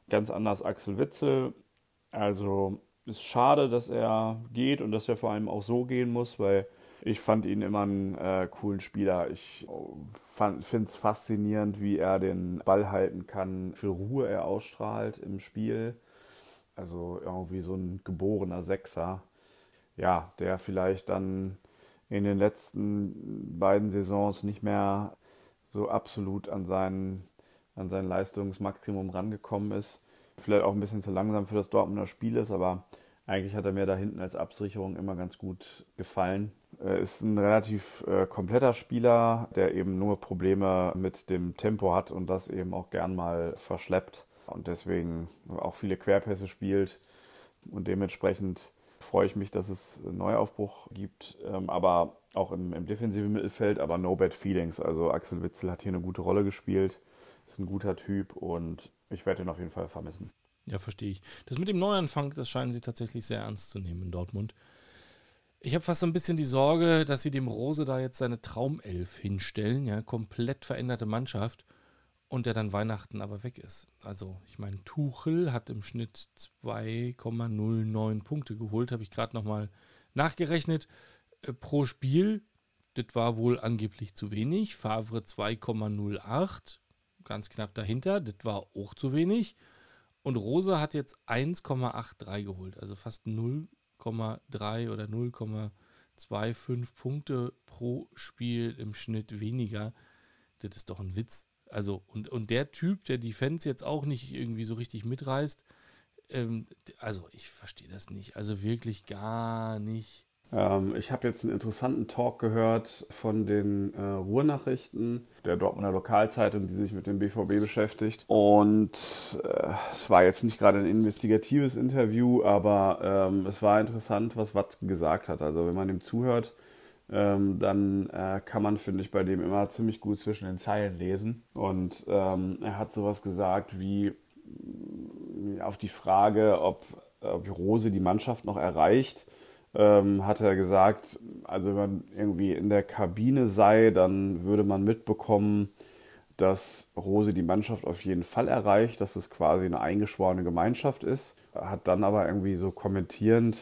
Ganz anders Axel Witzel. Also ist schade, dass er geht und dass er vor allem auch so gehen muss, weil ich fand ihn immer einen äh, coolen Spieler. Ich finde es faszinierend, wie er den Ball halten kann, für Ruhe er ausstrahlt im Spiel. Also irgendwie so ein geborener Sechser. Ja, der vielleicht dann in den letzten beiden Saisons nicht mehr so absolut an sein, an sein Leistungsmaximum rangekommen ist. Vielleicht auch ein bisschen zu langsam für das Dortmunder Spiel ist, aber eigentlich hat er mir da hinten als Absicherung immer ganz gut gefallen. äh, ist ein relativ äh, kompletter Spieler, der eben nur Probleme mit dem Tempo hat und das eben auch gern mal verschleppt und deswegen auch viele Querpässe spielt. Und dementsprechend freue ich mich, dass es einen Neuaufbruch gibt, ähm, aber auch im, im defensiven Mittelfeld, aber no bad feelings. Also Axel Witzel hat hier eine gute Rolle gespielt, ist ein guter Typ und ich werde ihn auf jeden Fall vermissen. Ja, verstehe ich. Das mit dem Neuanfang, das scheinen sie tatsächlich sehr ernst zu nehmen in Dortmund. Ich habe fast so ein bisschen die Sorge, dass sie dem Rose da jetzt seine Traumelf hinstellen, ja, komplett veränderte Mannschaft und der dann Weihnachten aber weg ist. Also, ich meine, Tuchel hat im Schnitt 2,09 Punkte geholt, habe ich gerade nochmal nachgerechnet äh, pro Spiel. Das war wohl angeblich zu wenig. Favre 2,08, ganz knapp dahinter. Das war auch zu wenig. Und Rosa hat jetzt 1,83 geholt, also fast 0,3 oder 0,25 Punkte pro Spiel im Schnitt weniger. Das ist doch ein Witz. Also, und, und der Typ, der die Fans jetzt auch nicht irgendwie so richtig mitreißt, ähm, also ich verstehe das nicht. Also wirklich gar nicht. Ähm, ich habe jetzt einen interessanten Talk gehört von den äh, Ruhrnachrichten, der Dortmunder Lokalzeitung, die sich mit dem BVB beschäftigt. Und äh, es war jetzt nicht gerade ein investigatives Interview, aber ähm, es war interessant, was Watzke gesagt hat. Also wenn man ihm zuhört, ähm, dann äh, kann man, finde ich, bei dem immer ziemlich gut zwischen den Zeilen lesen. Und ähm, er hat sowas gesagt wie auf die Frage, ob, ob Rose die Mannschaft noch erreicht, ähm, hat er gesagt, also wenn man irgendwie in der Kabine sei, dann würde man mitbekommen, dass Rose die Mannschaft auf jeden Fall erreicht, dass es quasi eine eingeschworene Gemeinschaft ist. Hat dann aber irgendwie so kommentierend,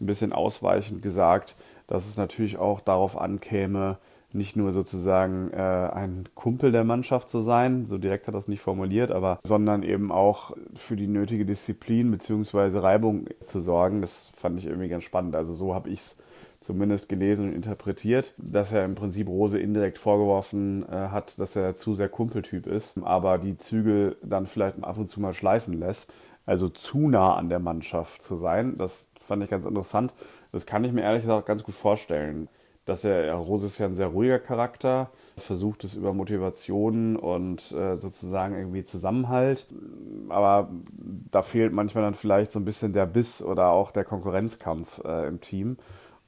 ein bisschen ausweichend gesagt, dass es natürlich auch darauf ankäme, nicht nur sozusagen äh, ein Kumpel der Mannschaft zu sein, so direkt hat er das nicht formuliert, aber sondern eben auch für die nötige Disziplin bzw. Reibung zu sorgen. Das fand ich irgendwie ganz spannend. Also so habe ich es zumindest gelesen und interpretiert, dass er im Prinzip Rose indirekt vorgeworfen äh, hat, dass er zu sehr Kumpeltyp ist, aber die Zügel dann vielleicht ab und zu mal schleifen lässt. Also zu nah an der Mannschaft zu sein, das fand ich ganz interessant. Das kann ich mir ehrlich gesagt ganz gut vorstellen dass er, Rose ist ja ein sehr ruhiger Charakter, versucht es über Motivation und äh, sozusagen irgendwie Zusammenhalt. Aber da fehlt manchmal dann vielleicht so ein bisschen der Biss oder auch der Konkurrenzkampf äh, im Team.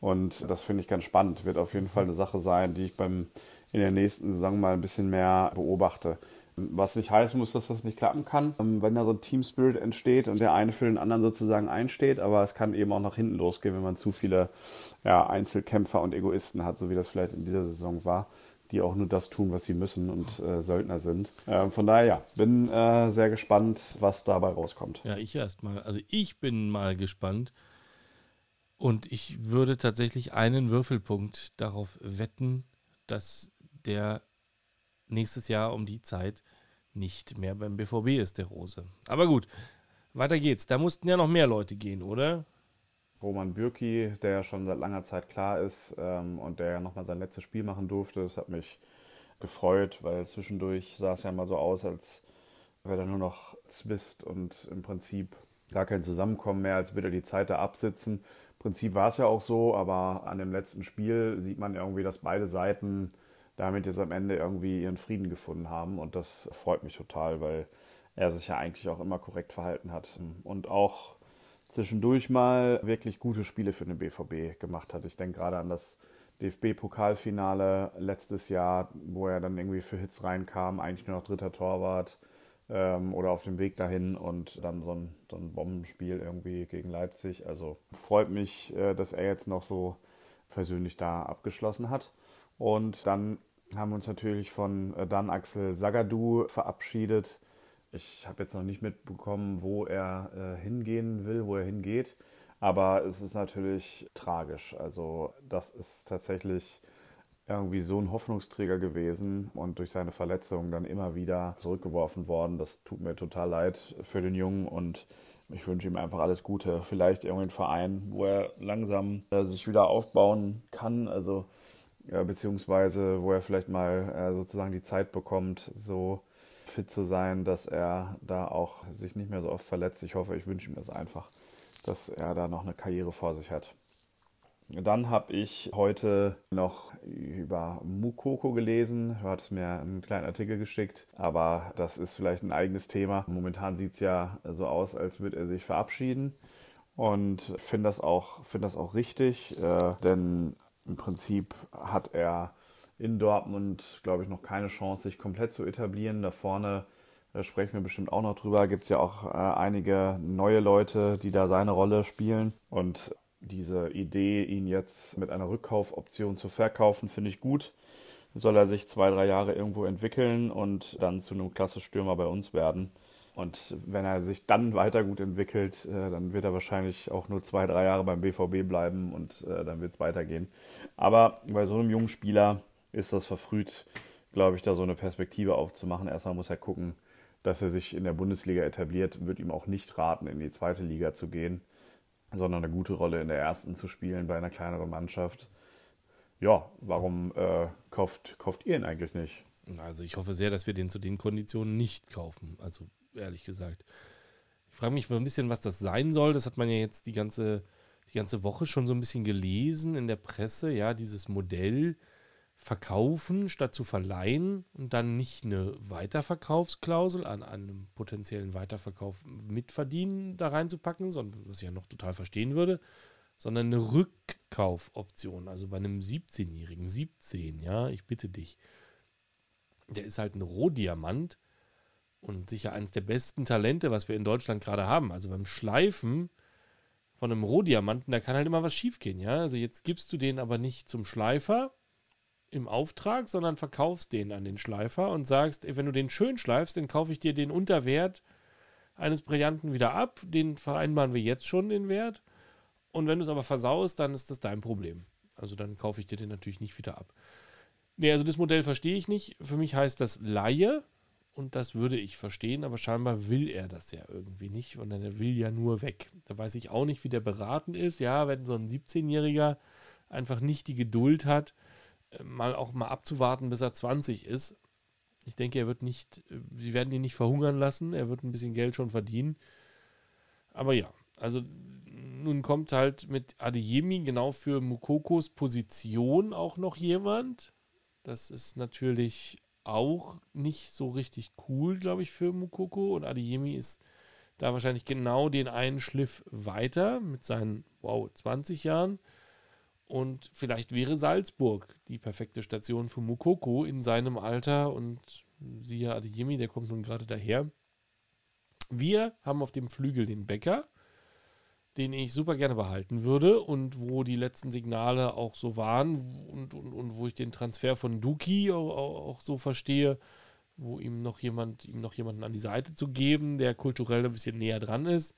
Und das finde ich ganz spannend. Wird auf jeden Fall eine Sache sein, die ich beim, in der nächsten Saison mal ein bisschen mehr beobachte. Was nicht heißen muss, dass das nicht klappen kann, ähm, wenn da so ein Team Spirit entsteht und der eine für den anderen sozusagen einsteht, aber es kann eben auch nach hinten losgehen, wenn man zu viele ja, Einzelkämpfer und Egoisten hat, so wie das vielleicht in dieser Saison war, die auch nur das tun, was sie müssen und äh, Söldner sind. Äh, von daher, ja, bin äh, sehr gespannt, was dabei rauskommt. Ja, ich erstmal. Also ich bin mal gespannt. Und ich würde tatsächlich einen Würfelpunkt darauf wetten, dass der nächstes Jahr um die Zeit nicht mehr beim BVB ist, der Rose. Aber gut, weiter geht's. Da mussten ja noch mehr Leute gehen, oder? Roman Bürki, der ja schon seit langer Zeit klar ist ähm, und der ja nochmal sein letztes Spiel machen durfte. Das hat mich gefreut, weil zwischendurch sah es ja mal so aus, als wäre da nur noch Zwist und im Prinzip gar kein Zusammenkommen mehr, als würde er die Zeit da absitzen. Im Prinzip war es ja auch so, aber an dem letzten Spiel sieht man irgendwie, dass beide Seiten damit jetzt am Ende irgendwie ihren Frieden gefunden haben. Und das freut mich total, weil er sich ja eigentlich auch immer korrekt verhalten hat. Und auch zwischendurch mal wirklich gute Spiele für den BVB gemacht hat. Ich denke gerade an das DFB-Pokalfinale letztes Jahr, wo er dann irgendwie für Hits reinkam, eigentlich nur noch dritter Torwart ähm, oder auf dem Weg dahin und dann so ein, so ein Bombenspiel irgendwie gegen Leipzig. Also freut mich, äh, dass er jetzt noch so persönlich da abgeschlossen hat. Und dann haben uns natürlich von äh, Dan Axel Sagadu verabschiedet. Ich habe jetzt noch nicht mitbekommen, wo er äh, hingehen will, wo er hingeht. Aber es ist natürlich tragisch. Also das ist tatsächlich irgendwie so ein Hoffnungsträger gewesen und durch seine Verletzung dann immer wieder zurückgeworfen worden. Das tut mir total leid für den Jungen und ich wünsche ihm einfach alles Gute. Vielleicht irgendeinen Verein, wo er langsam äh, sich wieder aufbauen kann. Also ja, beziehungsweise wo er vielleicht mal äh, sozusagen die Zeit bekommt, so fit zu sein, dass er da auch sich nicht mehr so oft verletzt. Ich hoffe, ich wünsche ihm das einfach, dass er da noch eine Karriere vor sich hat. Dann habe ich heute noch über Mukoko gelesen. Du hattest mir einen kleinen Artikel geschickt, aber das ist vielleicht ein eigenes Thema. Momentan sieht es ja so aus, als würde er sich verabschieden. Und finde das, auch, find das auch richtig, äh, denn im Prinzip hat er in Dortmund, glaube ich, noch keine Chance, sich komplett zu etablieren. Da vorne da sprechen wir bestimmt auch noch drüber. Gibt es ja auch äh, einige neue Leute, die da seine Rolle spielen. Und diese Idee, ihn jetzt mit einer Rückkaufoption zu verkaufen, finde ich gut. Soll er sich zwei, drei Jahre irgendwo entwickeln und dann zu einem klasse Stürmer bei uns werden. Und wenn er sich dann weiter gut entwickelt, äh, dann wird er wahrscheinlich auch nur zwei, drei Jahre beim BVB bleiben und äh, dann wird es weitergehen. Aber bei so einem jungen Spieler ist das verfrüht, glaube ich, da so eine Perspektive aufzumachen. Erstmal muss er gucken, dass er sich in der Bundesliga etabliert, wird ihm auch nicht raten, in die zweite Liga zu gehen sondern eine gute Rolle in der ersten zu spielen bei einer kleineren Mannschaft. Ja, warum äh, kauft, kauft ihr ihn eigentlich nicht? Also ich hoffe sehr, dass wir den zu den Konditionen nicht kaufen. Also ehrlich gesagt. Ich frage mich ein bisschen, was das sein soll. Das hat man ja jetzt die ganze, die ganze Woche schon so ein bisschen gelesen in der Presse. Ja, dieses Modell verkaufen statt zu verleihen und dann nicht eine Weiterverkaufsklausel an einem potenziellen Weiterverkauf mitverdienen da reinzupacken, sondern was ich ja noch total verstehen würde, sondern eine Rückkaufoption. Also bei einem 17-Jährigen, 17, ja, ich bitte dich. Der ist halt ein Rohdiamant und sicher eines der besten Talente, was wir in Deutschland gerade haben. Also beim Schleifen von einem Rohdiamanten, da kann halt immer was schiefgehen, ja. Also jetzt gibst du den aber nicht zum Schleifer, im Auftrag, sondern verkaufst den an den Schleifer und sagst, ey, wenn du den schön schleifst, dann kaufe ich dir den Unterwert eines Brillanten wieder ab. Den vereinbaren wir jetzt schon den Wert. Und wenn du es aber versaust, dann ist das dein Problem. Also dann kaufe ich dir den natürlich nicht wieder ab. Nee, also das Modell verstehe ich nicht. Für mich heißt das Laie und das würde ich verstehen, aber scheinbar will er das ja irgendwie nicht, sondern er will ja nur weg. Da weiß ich auch nicht, wie der beraten ist. Ja, wenn so ein 17-Jähriger einfach nicht die Geduld hat, mal auch mal abzuwarten, bis er 20 ist. Ich denke, er wird nicht, sie werden ihn nicht verhungern lassen, er wird ein bisschen Geld schon verdienen. Aber ja, also nun kommt halt mit Adeyemi genau für Mukokos Position auch noch jemand. Das ist natürlich auch nicht so richtig cool, glaube ich, für Mukoko. Und Adeyemi ist da wahrscheinlich genau den einen Schliff weiter mit seinen, wow, 20 Jahren. Und vielleicht wäre Salzburg die perfekte Station für Mukoko in seinem Alter. Und siehe Adeyemi, der kommt nun gerade daher. Wir haben auf dem Flügel den Bäcker, den ich super gerne behalten würde und wo die letzten Signale auch so waren und, und, und wo ich den Transfer von Duki auch, auch, so verstehe, wo ihm noch jemand, ihm noch jemanden an die Seite zu geben, der kulturell ein bisschen näher dran ist.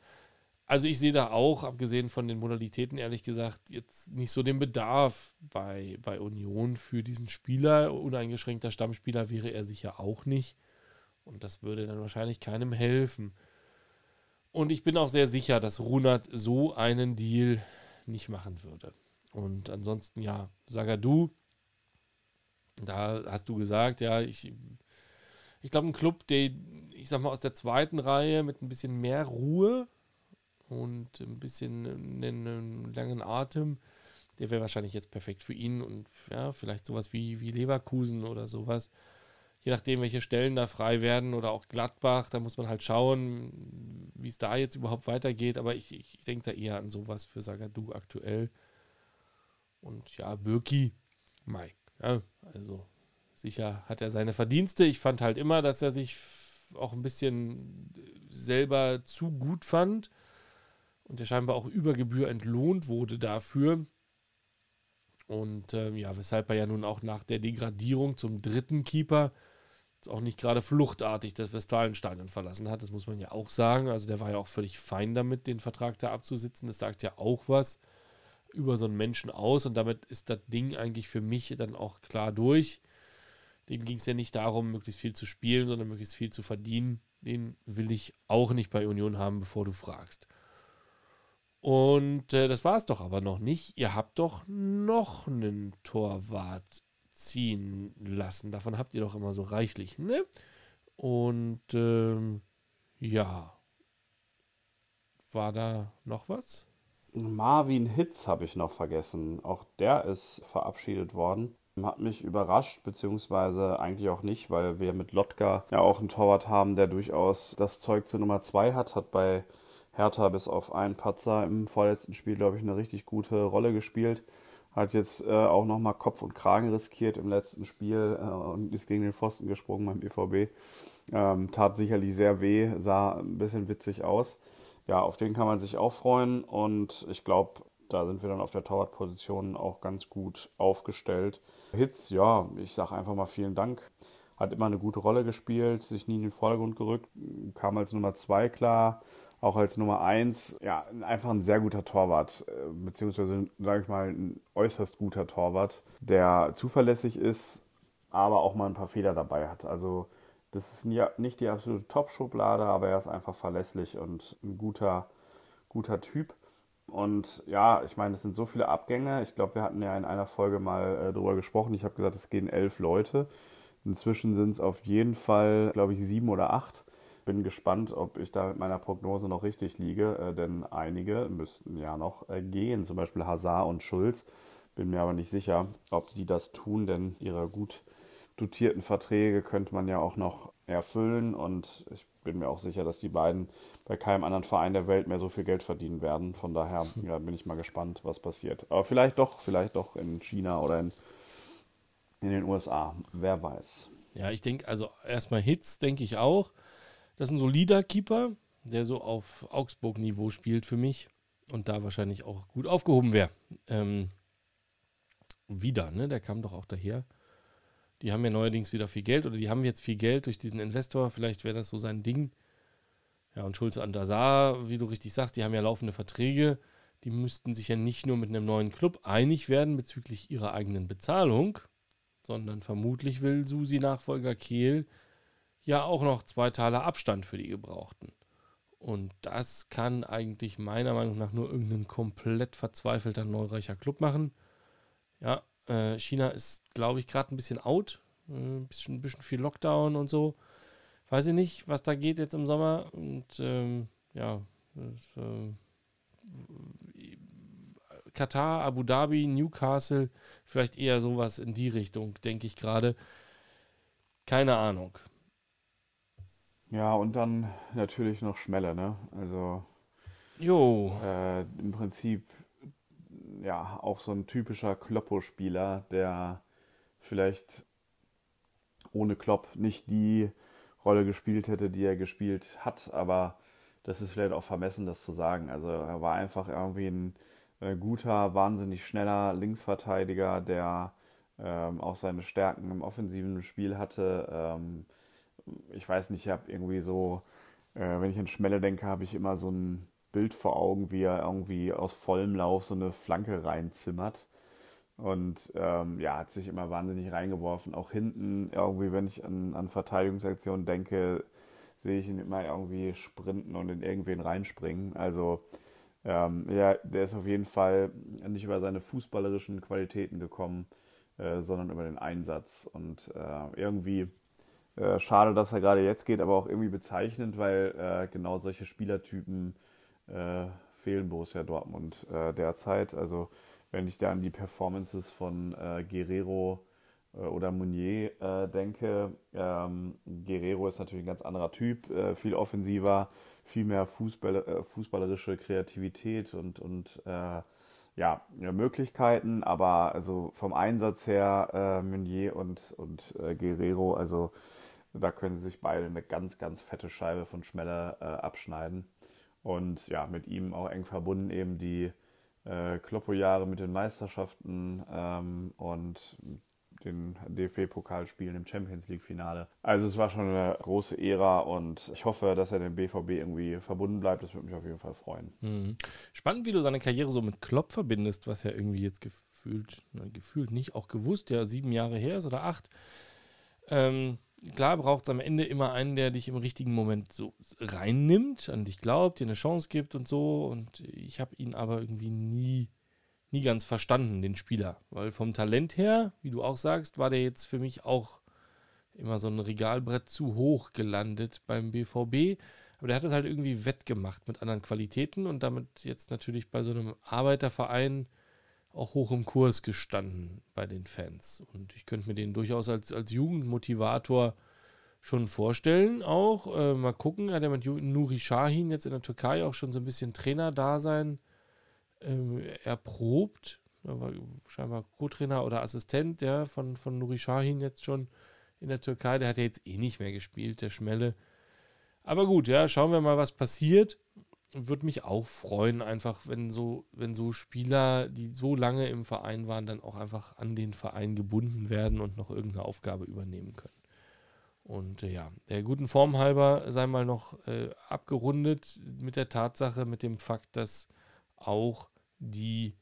Also ich sehe da auch, abgesehen von den Modalitäten, ehrlich gesagt, jetzt nicht so den Bedarf bei, bei Union für diesen Spieler. Uneingeschränkter Stammspieler wäre er sicher auch nicht. Und das würde dann wahrscheinlich keinem helfen. Und ich bin auch sehr sicher, dass Runert so einen Deal nicht machen würde. Und ansonsten, ja, Sagadu, da hast du gesagt, ja, ich, ich glaube, ein Club, der, ich sag mal, aus der zweiten Reihe mit ein bisschen mehr Ruhe und ein bisschen einen, langen Atem, der wäre wahrscheinlich jetzt perfekt für ihn und ja, vielleicht sowas wie, wie Leverkusen oder sowas. Je nachdem, welche Stellen da frei werden oder auch Gladbach, da muss man halt schauen, wie es da jetzt überhaupt weitergeht. Aber ich, ich denke da eher an sowas für Sagadu aktuell. Und ja, Birki, Mike. Ja, also sicher hat er seine Verdienste. Ich fand halt immer, dass er sich auch ein bisschen selber zu gut fand und der scheinbar auch über Gebühr entlohnt wurde dafür. Und ähm, ja, weshalb er ja nun auch nach der Degradierung zum dritten Keeper jetzt auch nicht gerade fluchtartig das Westfalenstadion verlassen hat. Das muss man ja auch sagen. Also der war ja auch völlig fein damit, den Vertrag da abzusitzen. Das sagt ja auch was über so einen Menschen aus. Und damit ist das Ding eigentlich für mich dann auch klar durch. Dem ging es ja nicht darum, möglichst viel zu spielen, sondern möglichst viel zu verdienen. Den will ich auch nicht bei Union haben, bevor du fragst. Und äh, das war es doch aber noch nicht. Ihr habt doch noch einen Torwart ziehen lassen. Davon habt ihr doch immer so reichlich, ne? Und ähm, ja. War da noch was? Marvin Hitz habe ich noch vergessen. Auch der ist verabschiedet worden. Hat mich überrascht, beziehungsweise eigentlich auch nicht, weil wir mit Lotka ja auch einen Torwart haben, der durchaus das Zeug zur Nummer 2 hat. Hat bei Hertha bis auf einen Patzer im vorletzten Spiel, glaube ich, eine richtig gute Rolle gespielt. Hat jetzt äh, auch nochmal Kopf und Kragen riskiert im letzten Spiel äh, und ist gegen den Pfosten gesprungen beim EVB. Ähm, tat sicherlich sehr weh, sah ein bisschen witzig aus. Ja, auf den kann man sich auch freuen und ich glaube, da sind wir dann auf der Torwartposition auch ganz gut aufgestellt. Hitz, ja, ich sage einfach mal vielen Dank. Hat immer eine gute Rolle gespielt, sich nie in den Vordergrund gerückt, kam als Nummer zwei klar, auch als Nummer eins. Ja, einfach ein sehr guter Torwart, äh, beziehungsweise, sage ich mal, ein äußerst guter Torwart, der zuverlässig ist, aber auch mal ein paar Fehler dabei hat. Also, das ist nicht die absolute Top-Schublade, aber er ist einfach verlässlich und ein guter, guter Typ. Und ja, ich meine, es sind so viele Abgänge. Ich glaube, wir hatten ja in einer Folge mal äh, drüber gesprochen. Ich habe gesagt, es gehen elf Leute. Inzwischen sind es auf jeden Fall, glaube ich, sieben oder acht. Bin gespannt, ob ich da mit meiner Prognose noch richtig liege, äh, denn einige müssten ja noch äh, gehen, zum Beispiel Hazard und Schulz. Bin mir aber nicht sicher, ob die das tun, denn ihre gut dotierten Verträge könnte man ja auch noch erfüllen und ich bin mir auch sicher, dass die beiden bei keinem anderen Verein der Welt mehr so viel Geld verdienen werden. Von daher ja, bin ich mal gespannt, was passiert. Aber vielleicht doch, vielleicht doch in China oder in, in den USA. Wer weiß. Ja, ich denke, also erstmal Hits, denke ich auch. Das ist ein solider Keeper, der so auf Augsburg-Niveau spielt für mich und da wahrscheinlich auch gut aufgehoben wäre. Ähm, wieder, ne? Der kam doch auch daher. Die haben ja neuerdings wieder viel Geld oder die haben jetzt viel Geld durch diesen Investor. Vielleicht wäre das so sein Ding. Ja, und Schulze und wie du richtig sagst, die haben ja laufende Verträge. Die müssten sich ja nicht nur mit einem neuen Club einig werden bezüglich ihrer eigenen Bezahlung, sondern vermutlich will Susi-Nachfolger Kehl ja auch noch zwei Taler Abstand für die Gebrauchten. Und das kann eigentlich meiner Meinung nach nur irgendein komplett verzweifelter neureicher Club machen. Ja, äh, China ist, glaube ich, gerade ein bisschen out. Äh, ein, bisschen, ein bisschen viel Lockdown und so. Weiß ich nicht, was da geht jetzt im Sommer. Und ähm, ja, das, äh, Katar, Abu Dhabi, Newcastle, vielleicht eher sowas in die Richtung, denke ich gerade. Keine Ahnung. Ja, und dann natürlich noch Schmelle, ne? Also. Jo. Äh, Im Prinzip ja, auch so ein typischer Kloppo-Spieler, der vielleicht ohne Klopp nicht die Rolle gespielt hätte, die er gespielt hat, aber das ist vielleicht auch vermessen, das zu sagen. Also er war einfach irgendwie ein äh, guter, wahnsinnig schneller Linksverteidiger, der ähm, auch seine Stärken im offensiven Spiel hatte. Ähm, ich weiß nicht, ich habe irgendwie so, äh, wenn ich an Schmelle denke, habe ich immer so ein Bild vor Augen, wie er irgendwie aus vollem Lauf so eine Flanke reinzimmert. Und ähm, ja, hat sich immer wahnsinnig reingeworfen. Auch hinten, irgendwie, wenn ich an, an Verteidigungsaktionen denke, sehe ich ihn immer irgendwie sprinten und in irgendwen reinspringen. Also ähm, ja, der ist auf jeden Fall nicht über seine fußballerischen Qualitäten gekommen, äh, sondern über den Einsatz. Und äh, irgendwie äh, schade, dass er gerade jetzt geht, aber auch irgendwie bezeichnend, weil äh, genau solche Spielertypen äh, fehlen Borussia Dortmund äh, derzeit. Also wenn ich da an die Performances von äh, Guerrero oder Meunier äh, denke, ähm, Guerrero ist natürlich ein ganz anderer Typ, viel offensiver, viel mehr Fußball, fußballerische Kreativität und, und ja, Möglichkeiten, aber also vom Einsatz her äh, Meunier und, und Guerrero, also da können sie sich beide eine ganz, ganz fette Scheibe von Schmeller äh, abschneiden. Und ja, mit ihm auch eng verbunden eben die äh, Kloppo-Jahre mit den Meisterschaften ähm, und den DFB-Pokalspielen im Champions League-Finale. Also es war schon eine große Ära und ich hoffe, dass er dem BVB irgendwie verbunden bleibt. Das würde mich auf jeden Fall freuen. Mhm. Spannend, wie du seine Karriere so mit Klopp verbindest, was ja irgendwie jetzt gefühlt, ne, gefühlt nicht, auch gewusst, ja sieben Jahre her ist oder acht. Ähm, klar braucht es am Ende immer einen, der dich im richtigen Moment so reinnimmt, an dich glaubt, dir eine Chance gibt und so. Und ich habe ihn aber irgendwie nie, nie ganz verstanden, den Spieler. Weil vom Talent her, wie du auch sagst, war der jetzt für mich auch immer so ein Regalbrett zu hoch gelandet beim BVB. Aber der hat es halt irgendwie wettgemacht mit anderen Qualitäten und damit jetzt natürlich bei so einem Arbeiterverein auch hoch im Kurs gestanden bei den Fans. Und ich könnte mir den durchaus als, als Jugendmotivator schon vorstellen. Auch äh, mal gucken, hat er mit Nuri Shahin jetzt in der Türkei auch schon so ein bisschen Trainer-Dasein ähm, erprobt. Er war scheinbar Co-Trainer oder Assistent ja, von, von Nuri Shahin jetzt schon in der Türkei. Der hat ja jetzt eh nicht mehr gespielt, der Schmelle. Aber gut, ja, schauen wir mal, was passiert. Würde mich auch freuen, einfach, wenn so, wenn so Spieler, die so lange im Verein waren, dann auch einfach an den Verein gebunden werden und noch irgendeine Aufgabe übernehmen können. Und äh, ja, der guten Form halber sei mal noch äh, abgerundet mit der Tatsache, mit dem Fakt, dass auch die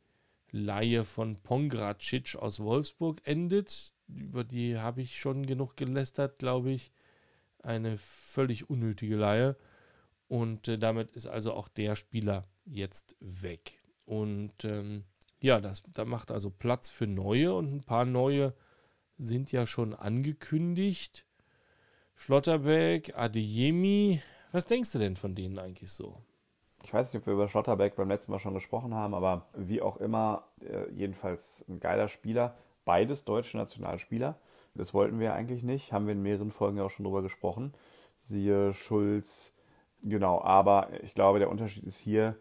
Laie von Pongracic aus Wolfsburg endet. Über die habe ich schon genug gelästert, glaube ich. Eine völlig unnötige Laie. Und äh, damit ist also auch der Spieler jetzt weg. Und ähm, ja, das, da macht also Platz für neue und ein paar neue sind ja schon angekündigt. Schlotterbeck, Adeyemi. Was denkst du denn von denen eigentlich so? Ich weiß nicht, ob wir über Schlotterbeck beim letzten Mal schon gesprochen haben, aber wie auch immer, äh, jedenfalls ein geiler Spieler. Beides deutsche Nationalspieler. Das wollten wir eigentlich nicht, haben wir in mehreren Folgen ja auch schon drüber gesprochen. Siehe Schulz, genau, aber ich glaube, der Unterschied ist hier,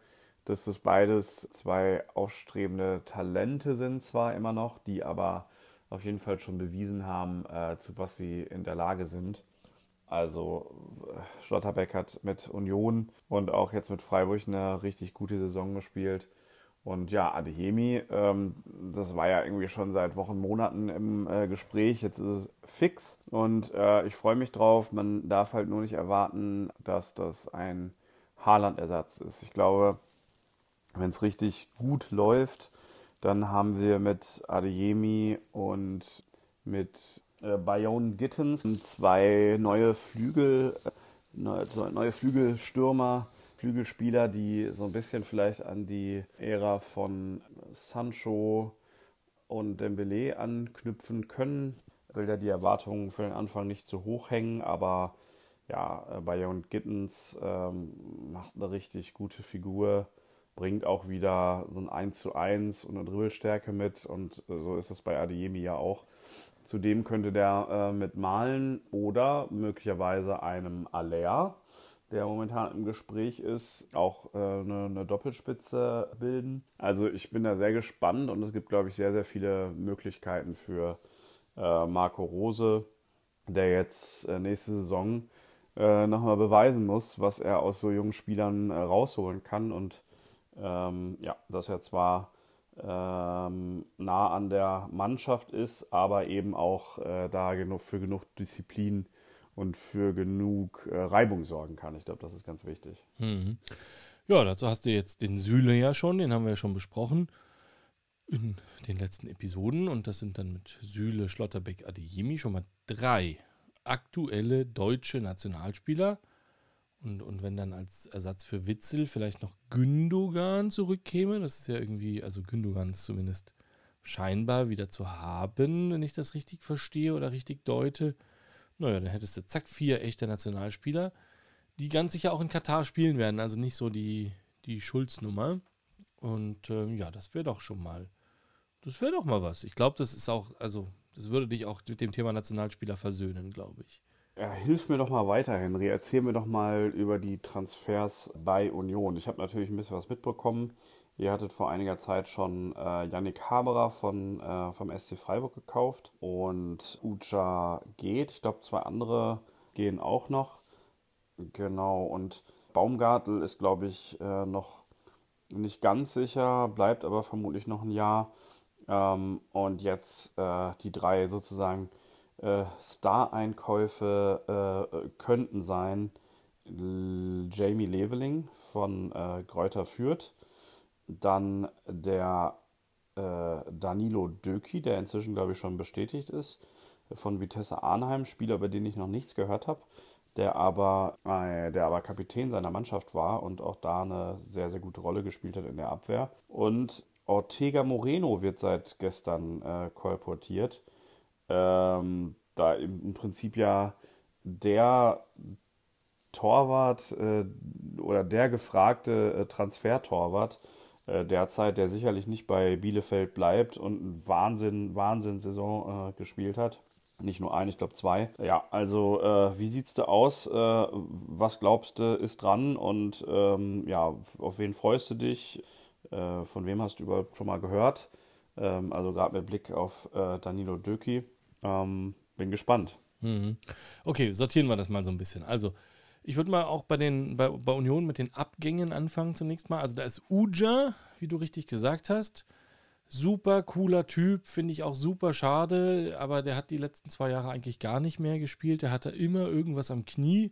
dass das beides zwei aufstrebende Talente sind, zwar immer noch, die aber auf jeden Fall schon bewiesen haben, äh, zu was sie in der Lage sind. Also Schlotterbeck hat mit Union und auch jetzt mit Freiburg eine richtig gute Saison gespielt. Und ja, Adeyemi, ähm, das war ja irgendwie schon seit Wochen, Monaten im äh, Gespräch. Jetzt ist es fix und äh, ich freue mich drauf. Man darf halt nur nicht erwarten, dass das ein Haaland-Ersatz ist. Ich glaube, wenn es richtig gut läuft, dann haben wir mit Adeyemi und mit äh, Bayonne Gittens, zwei neue Flügel, äh, neue Flügelstürmer, Flügelspieler, die so ein bisschen vielleicht an die Ära von Sancho und Dembele anknüpfen können. Will ja die Erwartungen für den Anfang nicht zu hoch hängen, aber ja, äh, Bayonne Gittens ähm, macht eine richtig gute Figur, bringt auch wieder so ein 1 zu 1 und eine Dribbelstärke mit und äh, so ist es bei Adeyemi ja auch. Zudem könnte der äh, mit Malen oder möglicherweise einem Aller, der momentan im Gespräch ist, auch äh, eine, eine, Doppelspitze bilden. Also ich bin da sehr gespannt und es gibt, glaube ich, sehr, sehr viele Möglichkeiten für äh, Marco Rose, der jetzt äh, nächste Saison nochmal beweisen muss, was er aus so jungen Spielern rausholen kann. Und ähm, ja, dass er zwar ähm, nah an der Mannschaft ist, aber eben auch da für genug Disziplin und für genug äh, Reibung sorgen kann. Ich glaube, das ist ganz wichtig. Mhm. Ja, dazu hast du jetzt den Süle ja schon, den haben wir ja schon besprochen in den letzten Episoden und das sind dann mit Süle, Schlotterbeck, Adeyemi schon mal drei aktuelle deutsche Nationalspieler. Und, und wenn dann als Ersatz für Witzel vielleicht noch Gündogan zurückkäme, das ist ja irgendwie, also Gündogan ist zumindest scheinbar wieder zu haben, wenn ich das richtig verstehe oder richtig deute. Naja, dann hättest du zack vier echte Nationalspieler, die ganz sicher auch in Katar spielen werden, also nicht so die, die Schulznummer. Und ähm, ja, das wäre doch schon mal, das wäre doch mal was. Ich glaube, das ist auch, also das würde dich auch mit dem Thema Nationalspieler versöhnen, glaube ich. Ja, hilf mir doch mal weiter, Henry. Erzähl mir doch mal über die Transfers bei Union. Ich habe natürlich ein bisschen was mitbekommen. Ihr hattet vor einiger Zeit schon äh, Yannick Haberer von, äh, vom SC Freiburg gekauft und Uja geht. Ich glaube, zwei andere gehen auch noch. Genau, und Baumgartel ist, glaube ich, äh, noch nicht ganz sicher, bleibt aber vermutlich noch ein Jahr. Ähm, und jetzt äh, die drei sozusagen äh, Star-Einkäufe äh, könnten sein Jamie Leveling von äh, Gräuter Fürth, dann der äh, Danilo Döki, der inzwischen, glaube ich, schon bestätigt ist, von Vitesse Arnheim, Spieler, über den ich noch nichts gehört habe, der aber, äh, der aber Kapitän seiner Mannschaft war und auch da eine sehr, sehr gute Rolle gespielt hat in der Abwehr. Und Ortega Moreno wird seit gestern äh, kolportiert ähm, da im, Prinzip ja der Torwart äh, oder der gefragte äh, Transfertorwart derzeit, der sicherlich nicht bei Bielefeld bleibt und eine Wahnsinn, Wahnsinn-Saison äh, gespielt hat. Nicht nur ein, ich glaube zwei. Ja, also äh, wie sieht's da aus? Äh, was glaubst du ist dran und ähm, ja, auf wen freust du dich? Äh, von wem hast du überhaupt schon mal gehört? Ähm, also gerade mit Blick auf äh, Danilo Döki. Ähm, bin gespannt. Mhm. Okay, sortieren wir das mal so ein bisschen. Also ich würde mal auch bei, den, bei, bei Union mit den Abgängen anfangen zunächst mal. Also da ist Uja, wie du richtig gesagt hast. Super cooler Typ, finde ich auch super schade, aber der hat die letzten zwei Jahre eigentlich gar nicht mehr gespielt. Der hatte immer irgendwas am Knie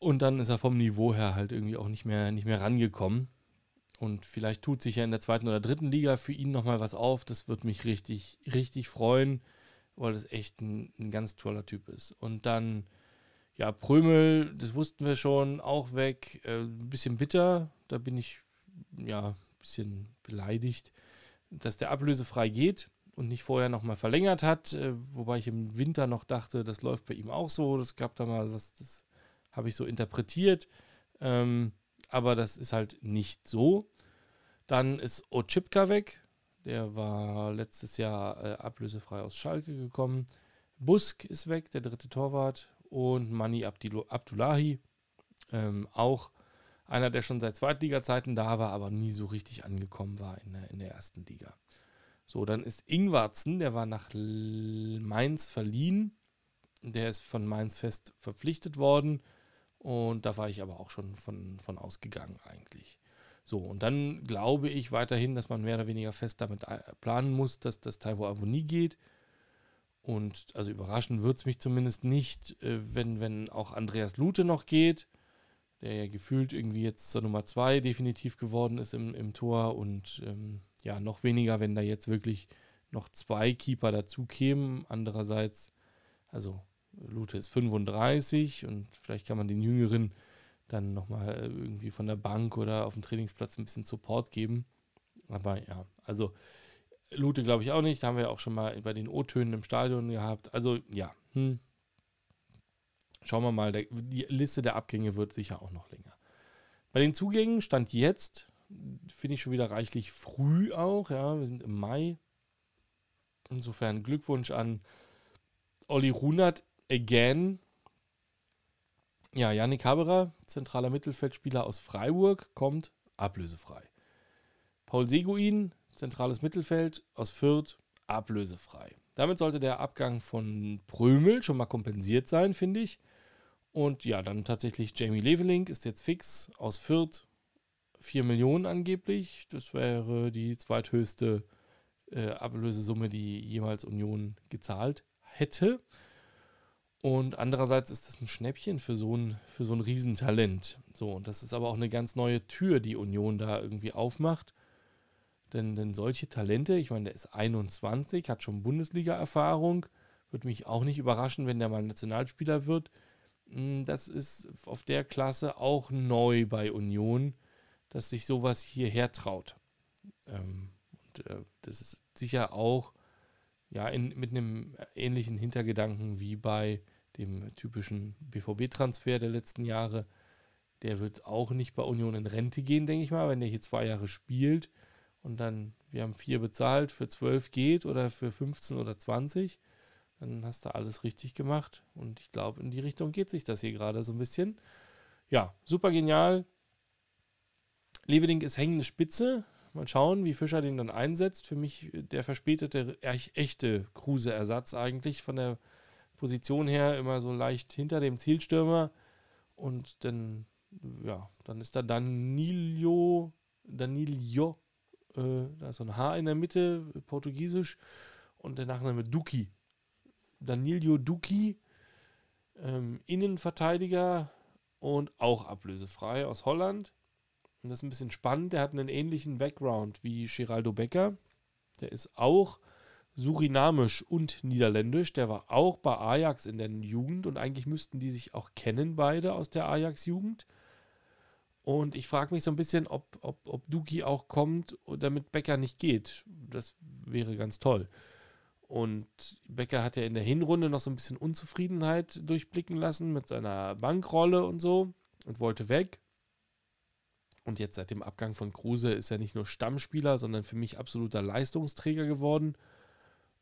und dann ist er vom Niveau her halt irgendwie auch nicht mehr, nicht mehr rangekommen. Und vielleicht tut sich ja in der zweiten oder dritten Liga für ihn nochmal was auf. Das würde mich richtig, richtig freuen, weil das echt ein, ein ganz toller Typ ist. Und dann ja, Prömel, das wussten wir schon, auch weg. Äh, ein bisschen bitter, da bin ich ja ein bisschen beleidigt, dass der ablösefrei geht und nicht vorher nochmal verlängert hat. Äh, wobei ich im Winter noch dachte, das läuft bei ihm auch so. Das gab da mal was, das habe ich so interpretiert. Ähm, aber das ist halt nicht so. Dann ist Ochipka weg. Der war letztes Jahr äh, ablösefrei aus Schalke gekommen. Busk ist weg, der dritte Torwart und Mani Abdullahi, ähm, auch einer, der schon seit Zweitliga-Zeiten da war, aber nie so richtig angekommen war in der, in der ersten Liga. So, dann ist Ingwarzen, der war nach Mainz verliehen. Der ist von Mainz fest verpflichtet worden. Und da war ich aber auch schon von, von ausgegangen eigentlich. So, und dann glaube ich weiterhin, dass man mehr oder weniger fest damit äh, planen muss, dass das Taiwo Avoni geht. Und also überraschen wird es mich zumindest nicht, äh, wenn, wenn auch Andreas Lute noch geht, der ja gefühlt irgendwie jetzt zur Nummer 2 definitiv geworden ist im, im Tor. Und ähm, ja, noch weniger, wenn da jetzt wirklich noch zwei Keeper dazu kämen. Andererseits, also Lute ist 35 und vielleicht kann man den Jüngeren dann nochmal irgendwie von der Bank oder auf dem Trainingsplatz ein bisschen Support geben. Aber ja, also Lute glaube ich auch nicht. Da haben wir auch schon mal bei den O-Tönen im Stadion gehabt. Also ja, hm. schauen wir mal. Der, die Liste der Abgänge wird sicher auch noch länger. Bei den Zugängen stand jetzt, finde ich schon wieder reichlich früh auch. Ja, wir sind im Mai. Insofern Glückwunsch an Olli Runert again. Ja, Yannick Haberer, zentraler Mittelfeldspieler aus Freiburg, kommt ablösefrei. Paul Seguin, zentrales Mittelfeld aus Fürth ablösefrei. Damit sollte der Abgang von Prömel schon mal kompensiert sein, finde ich. Und ja, dann tatsächlich Jamie Leveling ist jetzt fix aus Fürth. 4 Millionen angeblich. Das wäre die zweithöchste äh, Ablösesumme, die jemals Union gezahlt hätte. Und andererseits ist das ein Schnäppchen für so ein, für so ein Riesentalent. So, und das ist aber auch eine ganz neue Tür, die Union da irgendwie aufmacht. Denn, denn solche Talente, ich meine, der ist 21, hat schon Bundesliga-Erfahrung, würde mich auch nicht überraschen, wenn der mal Nationalspieler wird. Hm, das ist auf der Klasse auch neu bei Union, dass sich sowas hierher traut. Ähm, und äh, das ist sicher auch ja, in, mit einem ähnlichen Hintergedanken wie bei dem typischen BVB-Transfer der letzten Jahre. Der wird auch nicht bei Union in Rente gehen, denke ich mal, wenn der hier zwei Jahre spielt und dann, wir haben vier bezahlt, für zwölf geht oder für 15 oder 20, dann hast du alles richtig gemacht. Und ich glaube, in die Richtung geht sich das hier gerade so ein bisschen. Ja, super genial. Leveling ist hängende Spitze. Mal schauen, wie Fischer den dann einsetzt. Für mich der verspätete, echte Kruse-Ersatz eigentlich von der Position her immer so leicht hinter dem Zielstürmer. Und dann, ja, dann ist da Danilo, Danilo äh, da ist so ein H in der Mitte, portugiesisch. Und der Nachname Duki. Danilo Duki, ähm, Innenverteidiger und auch ablösefrei aus Holland. Und das ist ein bisschen spannend. Der hat einen ähnlichen Background wie Geraldo Becker. Der ist auch surinamisch und niederländisch. Der war auch bei Ajax in der Jugend und eigentlich müssten die sich auch kennen, beide aus der Ajax-Jugend. Und ich frage mich so ein bisschen, ob, ob, ob Duki auch kommt, damit Becker nicht geht. Das wäre ganz toll. Und Becker hat ja in der Hinrunde noch so ein bisschen Unzufriedenheit durchblicken lassen mit seiner Bankrolle und so und wollte weg. Und jetzt seit dem Abgang von Kruse ist er nicht nur Stammspieler, sondern für mich absoluter Leistungsträger geworden.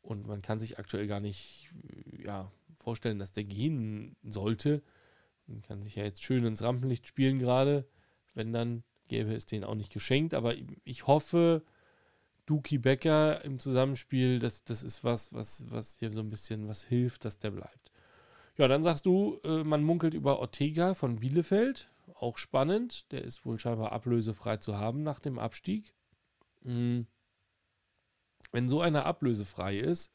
Und man kann sich aktuell gar nicht ja, vorstellen, dass der gehen sollte. Man kann sich ja jetzt schön ins Rampenlicht spielen gerade. Wenn dann gäbe es den auch nicht geschenkt. Aber ich hoffe, Duki Becker im Zusammenspiel, das, das ist was, was, was hier so ein bisschen was hilft, dass der bleibt. Ja, dann sagst du, äh, man munkelt über Ortega von Bielefeld. Auch spannend. Der ist wohl scheinbar ablösefrei zu haben nach dem Abstieg. Mhm. Wenn so einer ablösefrei ist,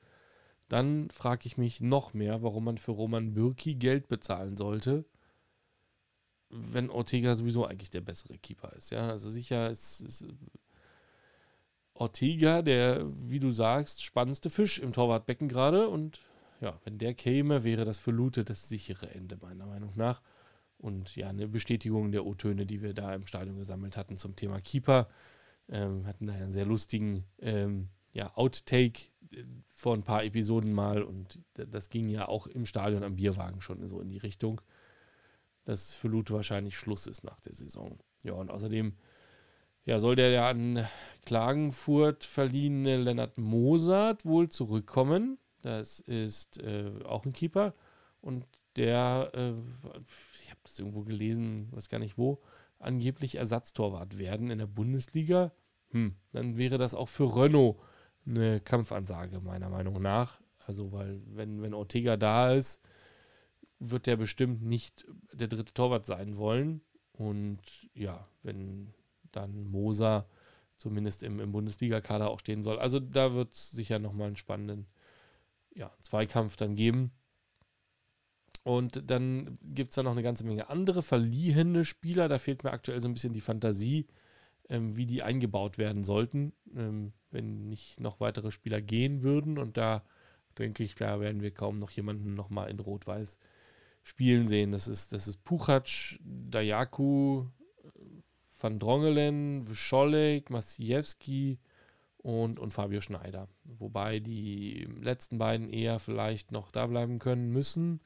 dann frage ich mich noch mehr, warum man für Roman Bürki Geld bezahlen sollte, wenn Ortega sowieso eigentlich der bessere Keeper ist. Ja, also sicher ist, ist Ortega der, wie du sagst, spannendste Fisch im Torwartbecken gerade und ja, wenn der käme, wäre das für Lute das sichere Ende, meiner Meinung nach. Und ja, eine Bestätigung der O-Töne, die wir da im Stadion gesammelt hatten zum Thema Keeper. Ähm, hatten da einen sehr lustigen ähm, ja, Outtake äh, vor ein paar Episoden mal und das ging ja auch im Stadion am Bierwagen schon so in die Richtung, dass für Lute wahrscheinlich Schluss ist nach der Saison. Ja, und außerdem ja, soll der ja an Klagenfurt verliehene Lennart Mosart wohl zurückkommen. Das ist äh, auch ein Keeper. Und der, äh, ich habe das irgendwo gelesen, weiß gar nicht wo, angeblich Ersatztorwart werden in der Bundesliga. Hm, dann wäre das auch für Renault eine Kampfansage, meiner Meinung nach. Also, weil, wenn, wenn Ortega da ist, wird der bestimmt nicht der dritte Torwart sein wollen. Und ja, wenn dann Moser zumindest im, im Bundesliga-Kader auch stehen soll. Also da wird es sicher nochmal einen spannenden ja, Zweikampf dann geben. Und dann gibt es da noch eine ganze Menge andere verliehene Spieler. Da fehlt mir aktuell so ein bisschen die Fantasie, ähm, wie die eingebaut werden sollten, ähm, wenn nicht noch weitere Spieler gehen würden. Und da denke ich, da werden wir kaum noch jemanden nochmal in Rot-Weiß spielen sehen. Das ist, das ist Puchac, Dayaku, Van Drongelen, Wischolek, Masiewski und, und Fabio Schneider. Wobei die letzten beiden eher vielleicht noch da bleiben können müssen,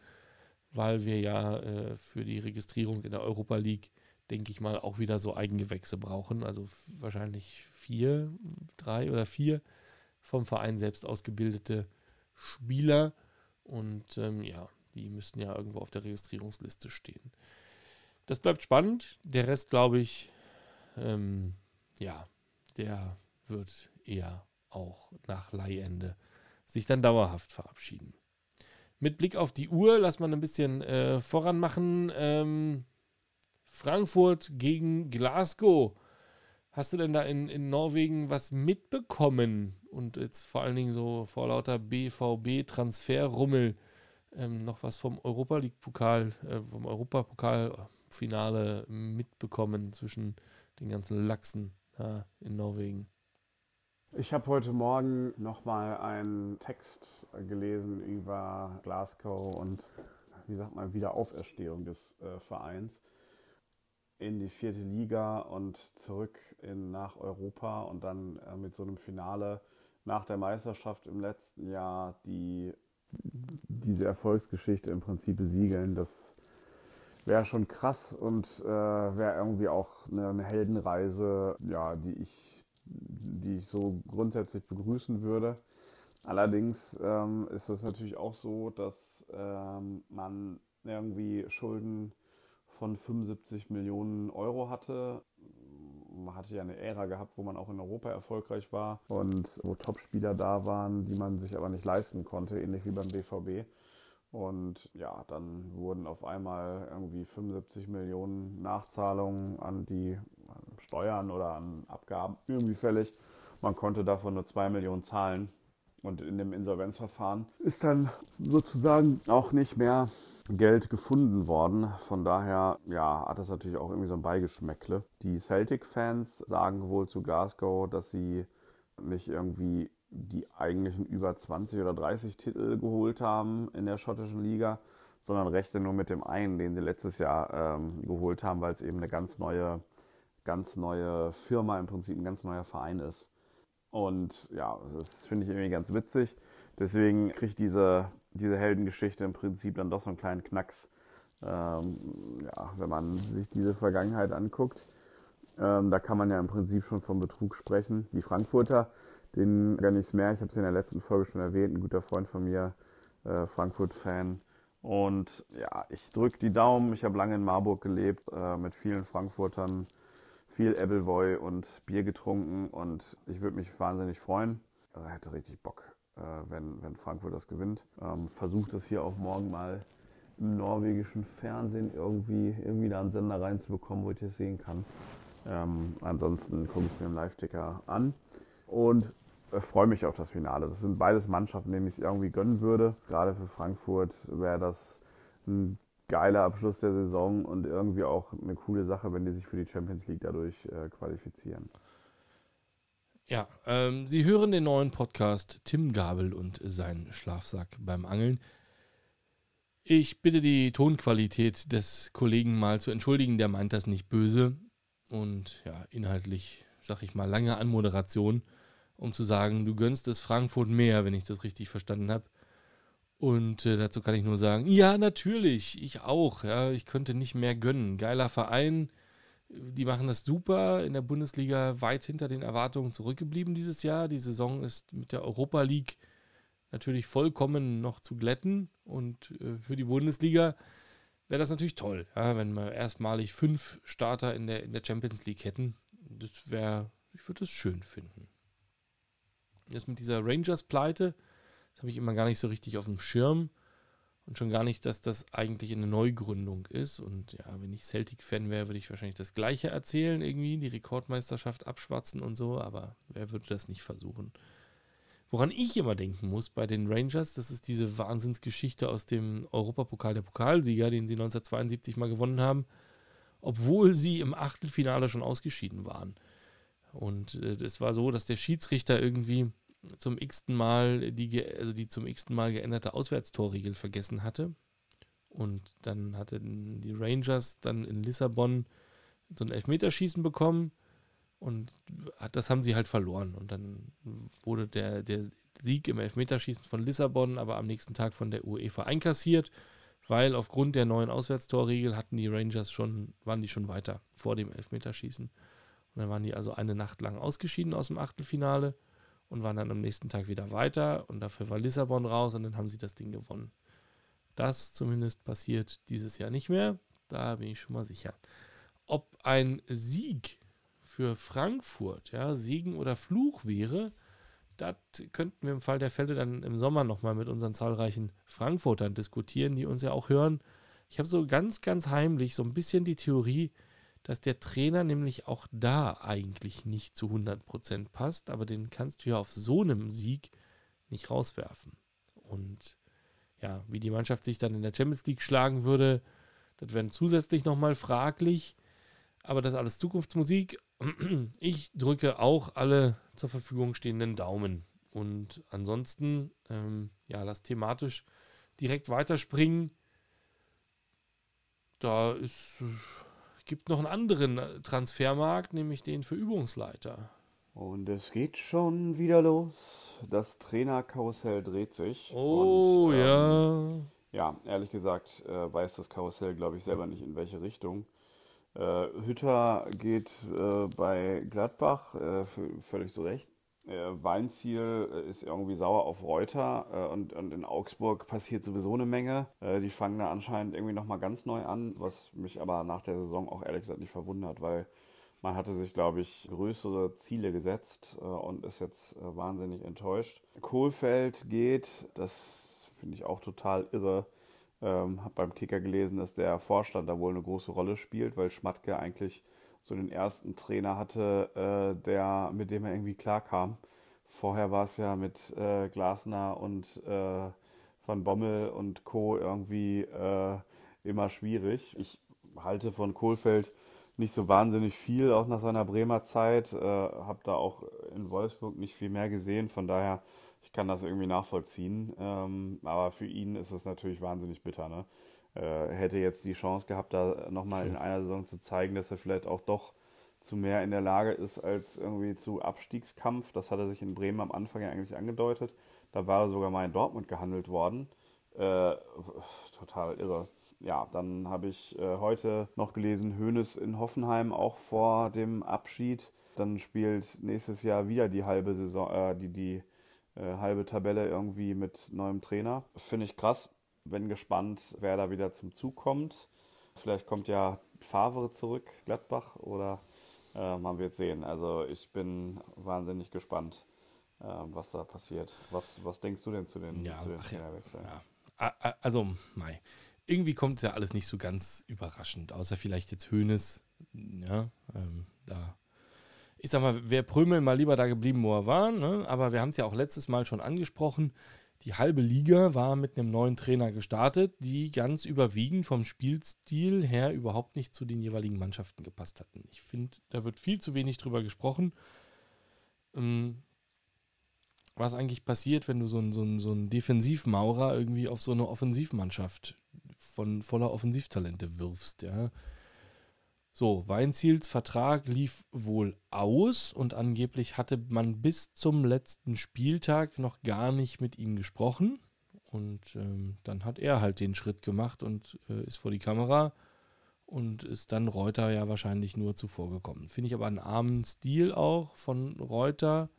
weil wir ja äh, für die Registrierung in der Europa League, denke ich mal, auch wieder so Eigengewächse brauchen. Also wahrscheinlich vier, drei oder vier vom Verein selbst ausgebildete Spieler. Und ähm, ja, die müssten ja irgendwo auf der Registrierungsliste stehen. Das bleibt spannend. Der Rest, glaube ich, ähm, ja, der wird eher auch nach Leihende sich dann dauerhaft verabschieden. Mit Blick auf die Uhr, lass mal ein bisschen äh, voran machen. Ähm, Frankfurt gegen Glasgow. Hast du denn da in, in Norwegen was mitbekommen? Und jetzt vor allen Dingen so vor lauter BVB-Transferrummel ähm, noch was vom Europa League-Pokal, äh, vom Europapokal-Finale mitbekommen zwischen den ganzen Lachsen da in Norwegen. Ich habe heute Morgen nochmal einen Text gelesen über Glasgow und, wie sagt man, Wiederauferstehung des äh, Vereins in die vierte Liga und zurück in, nach Europa und dann äh, mit so einem Finale nach der Meisterschaft im letzten Jahr die diese Erfolgsgeschichte im Prinzip besiegeln. Das wäre schon krass und äh, wäre irgendwie auch eine, eine, Heldenreise, ja, die ich, die ich so grundsätzlich begrüßen würde. Allerdings ähm, ist es natürlich auch so, dass ähm, man irgendwie Schulden von 75 Millionen Euro hatte. Man hatte ja eine Ära gehabt, wo man auch in Europa erfolgreich war und wo Topspieler da waren, die man sich aber nicht leisten konnte, ähnlich wie beim BVB. Und ja, dann wurden auf einmal irgendwie 75 Millionen Nachzahlungen an die Steuern oder an Abgaben irgendwie fällig. Man konnte davon nur 2 Millionen zahlen. Und in dem Insolvenzverfahren ist dann sozusagen auch nicht mehr Geld gefunden worden. Von daher, ja, hat das natürlich auch irgendwie so ein Beigeschmäckle. Die Celtic-Fans sagen wohl zu Glasgow, dass sie nicht irgendwie die eigentlichen über 20 oder 30 Titel geholt haben in der schottischen Liga, sondern rechte nur mit dem einen, den sie letztes Jahr ähm, geholt haben, weil es eben eine ganz neue, ganz neue Firma, im Prinzip ein ganz neuer Verein ist. Und ja, das finde ich irgendwie ganz witzig. deswegen kriegt diese, diese Heldengeschichte im Prinzip dann doch so einen kleinen Knacks, ähm, ja, wenn man sich diese Vergangenheit anguckt. Ähm, da kann man ja im Prinzip schon vom Betrug sprechen. Die Frankfurter, denen gar nichts mehr. Ich habe es in der letzten Folge schon erwähnt. Ein guter Freund von mir, äh, Frankfurt-Fan. Und ja, ich drücke die Daumen. Ich habe lange in Marburg gelebt, äh, mit vielen Frankfurtern, viel Appleboy und Bier getrunken. Und ich würde mich wahnsinnig freuen. Äh, hätte richtig Bock, äh, wenn, wenn Frankfurt das gewinnt. Ähm, Versucht das hier auch morgen mal im norwegischen Fernsehen irgendwie, irgendwie da einen Sender reinzubekommen, wo ich das sehen kann. Ähm, ansonsten gucke ich mir einen Live-Ticker an und äh, freue mich auf das Finale. Das sind beides Mannschaften, denen ich es irgendwie gönnen würde. Gerade für Frankfurt wäre das ein geiler Abschluss der Saison und irgendwie auch eine coole Sache, wenn die sich für die Champions League dadurch äh, qualifizieren. Ja, ähm, Sie hören den neuen Podcast Tim Gabel und seinen Schlafsack beim Angeln. Ich bitte die Tonqualität des Kollegen mal zu entschuldigen, der meint das nicht böse und ja, inhaltlich, sag ich mal, lange Anmoderation, um zu sagen, du gönnst es Frankfurt mehr, wenn ich das richtig verstanden habe. Und äh, dazu kann ich nur sagen, ja, natürlich, ich auch. Ja, ich könnte nicht mehr gönnen. Geiler Verein, die machen das super. In der Bundesliga weit hinter den Erwartungen zurückgeblieben dieses Jahr. Die Saison ist mit der Europa League natürlich vollkommen noch zu glätten. Und äh, für die Bundesliga wäre das natürlich toll, ja, wenn wir erstmalig fünf Starter in der, in der Champions League hätten. Das wäre, ich würde das schön finden. Das mit dieser Rangers-Pleite, das habe ich immer gar nicht so richtig auf dem Schirm. Und schon gar nicht, dass das eigentlich eine Neugründung ist. Und ja, wenn ich Celtic-Fan wäre, würde ich wahrscheinlich das Gleiche erzählen, irgendwie, die Rekordmeisterschaft abschwatzen und so, aber wer würde das nicht versuchen? Woran ich immer denken muss bei den Rangers, das ist diese Wahnsinnsgeschichte aus dem Europapokal der Pokalsieger, den sie 1972 mal gewonnen haben, obwohl sie im Achtelfinale schon ausgeschieden waren. Und es äh, war so, dass der Schiedsrichter irgendwie zum x-ten Mal die, also die zum x-ten Mal geänderte Auswärtstorregel vergessen hatte. Und dann hatten die Rangers dann in Lissabon so ein Elfmeterschießen bekommen und das haben sie halt verloren. Und dann wurde der, der Sieg im Elfmeterschießen von Lissabon aber am nächsten Tag von der UEFA einkassiert, weil aufgrund der neuen Auswärtstorregel hatten die Rangers schon, waren die schon weiter vor dem Elfmeterschießen. Und dann waren die also eine Nacht lang ausgeschieden aus dem Achtelfinale und waren dann am nächsten Tag wieder weiter. Und dafür war Lissabon raus und dann haben sie das Ding gewonnen. Das zumindest passiert dieses Jahr nicht mehr. Da bin ich schon mal sicher. Ob ein Sieg für Frankfurt, ja, Segen oder Fluch wäre, das könnten wir im Fall der Fälle dann im Sommer nochmal mit unseren zahlreichen Frankfurtern diskutieren, die uns ja auch hören. Ich habe so ganz, ganz heimlich so ein bisschen die Theorie, dass der Trainer nämlich auch da eigentlich nicht zu 100% passt, aber den kannst du ja auf so einem Sieg nicht rauswerfen. Und ja, wie die Mannschaft sich dann in der Champions League schlagen würde, das wäre zusätzlich nochmal fraglich. Aber das alles Zukunftsmusik. [clears throat] Ich drücke auch alle zur Verfügung stehenden Daumen. Und ansonsten, ähm, ja, lass thematisch direkt weiterspringen. Da ist, äh, gibt noch einen anderen Transfermarkt, nämlich den für Übungsleiter. Und es geht schon wieder los. Das Trainerkarussell dreht sich. Oh und, ähm, ja. Ja, ehrlich gesagt äh, weiß das Karussell, glaube ich, selber nicht, in welche Richtung. Äh, Hütter geht äh, bei Gladbach, äh, völlig zu Recht. Äh, Weinziel äh, ist irgendwie sauer auf Reuter äh, und, und, in Augsburg passiert sowieso eine Menge. die fangen da anscheinend irgendwie nochmal ganz neu an, was mich aber nach der Saison auch ehrlich gesagt nicht verwundert, weil man hatte sich, glaube ich, größere Ziele gesetzt und ist jetzt wahnsinnig enttäuscht. Kohlfeld geht, das finde ich auch total irre. Ähm, habe beim Kicker gelesen, dass der Vorstand da wohl eine große Rolle spielt, weil Schmatke eigentlich so den ersten Trainer hatte, äh, der, mit dem er irgendwie klarkam. Vorher war es ja mit äh, Glasner und äh, Van Bommel und Co. irgendwie äh, immer schwierig. Ich halte von Kohlfeld nicht so wahnsinnig viel, auch nach seiner Bremer Zeit. Äh, habe da auch in Wolfsburg nicht viel mehr gesehen. Von daher ich kann das irgendwie nachvollziehen. Ähm, aber für ihn ist es natürlich wahnsinnig bitter. Ne? Äh, hätte jetzt die Chance gehabt, da nochmal in einer Saison zu zeigen, dass er vielleicht auch doch zu mehr in der Lage ist als irgendwie zu Abstiegskampf. Das hat er sich in Bremen am Anfang ja eigentlich angedeutet. Da war er sogar mal in Dortmund gehandelt worden. Äh, total irre. Ja, dann habe ich äh, heute noch gelesen, Hoeneß in Hoffenheim auch vor dem Abschied. Dann spielt nächstes Jahr wieder die halbe Saison, äh, die, die äh, halbe Tabelle irgendwie mit neuem Trainer. Finde ich krass. Bin gespannt, wer da wieder zum Zug kommt. Vielleicht kommt ja Favre zurück, Gladbach, oder äh, man wird sehen. Also ich bin wahnsinnig gespannt, äh, was da passiert. Was, was denkst du denn zu den, ja, zu den Trainerwechseln? Ja, ja. Also, Mai. Irgendwie kommt es ja alles nicht so ganz überraschend, außer vielleicht jetzt Hönes. Ja, ähm, da ich sag mal, wäre Prömel mal lieber da geblieben, wo er war. Ne? Aber wir haben es ja auch letztes Mal schon angesprochen. Die halbe Liga war mit einem neuen Trainer gestartet, die ganz überwiegend vom Spielstil her überhaupt nicht zu den jeweiligen Mannschaften gepasst hatten. Ich finde, da wird viel zu wenig drüber gesprochen. Ähm, was eigentlich passiert, wenn du so einen so so einen Defensivmaurer irgendwie auf so eine Offensivmannschaft von voller Offensivtalente wirfst, ja. So, Weinziels Vertrag lief wohl aus und angeblich hatte man bis zum letzten Spieltag noch gar nicht mit ihm gesprochen. Und ähm, dann hat er halt den Schritt gemacht und äh, ist vor die Kamera und ist dann Reuter ja wahrscheinlich nur zuvor gekommen. Finde ich aber einen armen Stil auch von Reuter,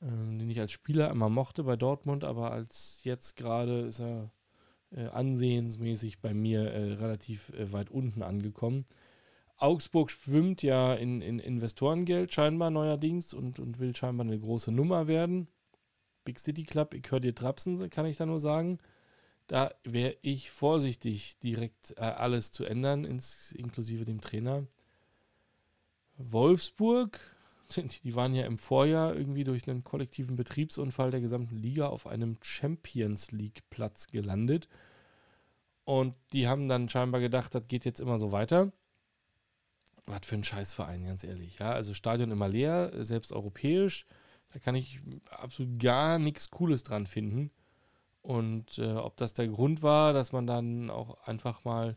äh, den ich als Spieler immer mochte bei Dortmund, aber als jetzt gerade ist er äh, ansehensmäßig bei mir äh, relativ äh, weit unten angekommen. Augsburg schwimmt ja in, in Investorengeld scheinbar neuerdings und, und will scheinbar eine große Nummer werden. Big City Club, ich höre dir trapsen, kann ich da nur sagen. Da wäre ich vorsichtig, direkt äh, alles zu ändern, ins, inklusive dem Trainer. Wolfsburg, [laughs] die waren ja im Vorjahr irgendwie durch einen kollektiven Betriebsunfall der gesamten Liga auf einem Champions League Platz gelandet. Und die haben dann scheinbar gedacht, das geht jetzt immer so weiter. Was für ein Scheißverein, ganz ehrlich. Ja, also Stadion immer leer, selbst europäisch. Da kann ich absolut gar nichts Cooles dran finden. Und äh, ob das der Grund war, dass man dann auch einfach mal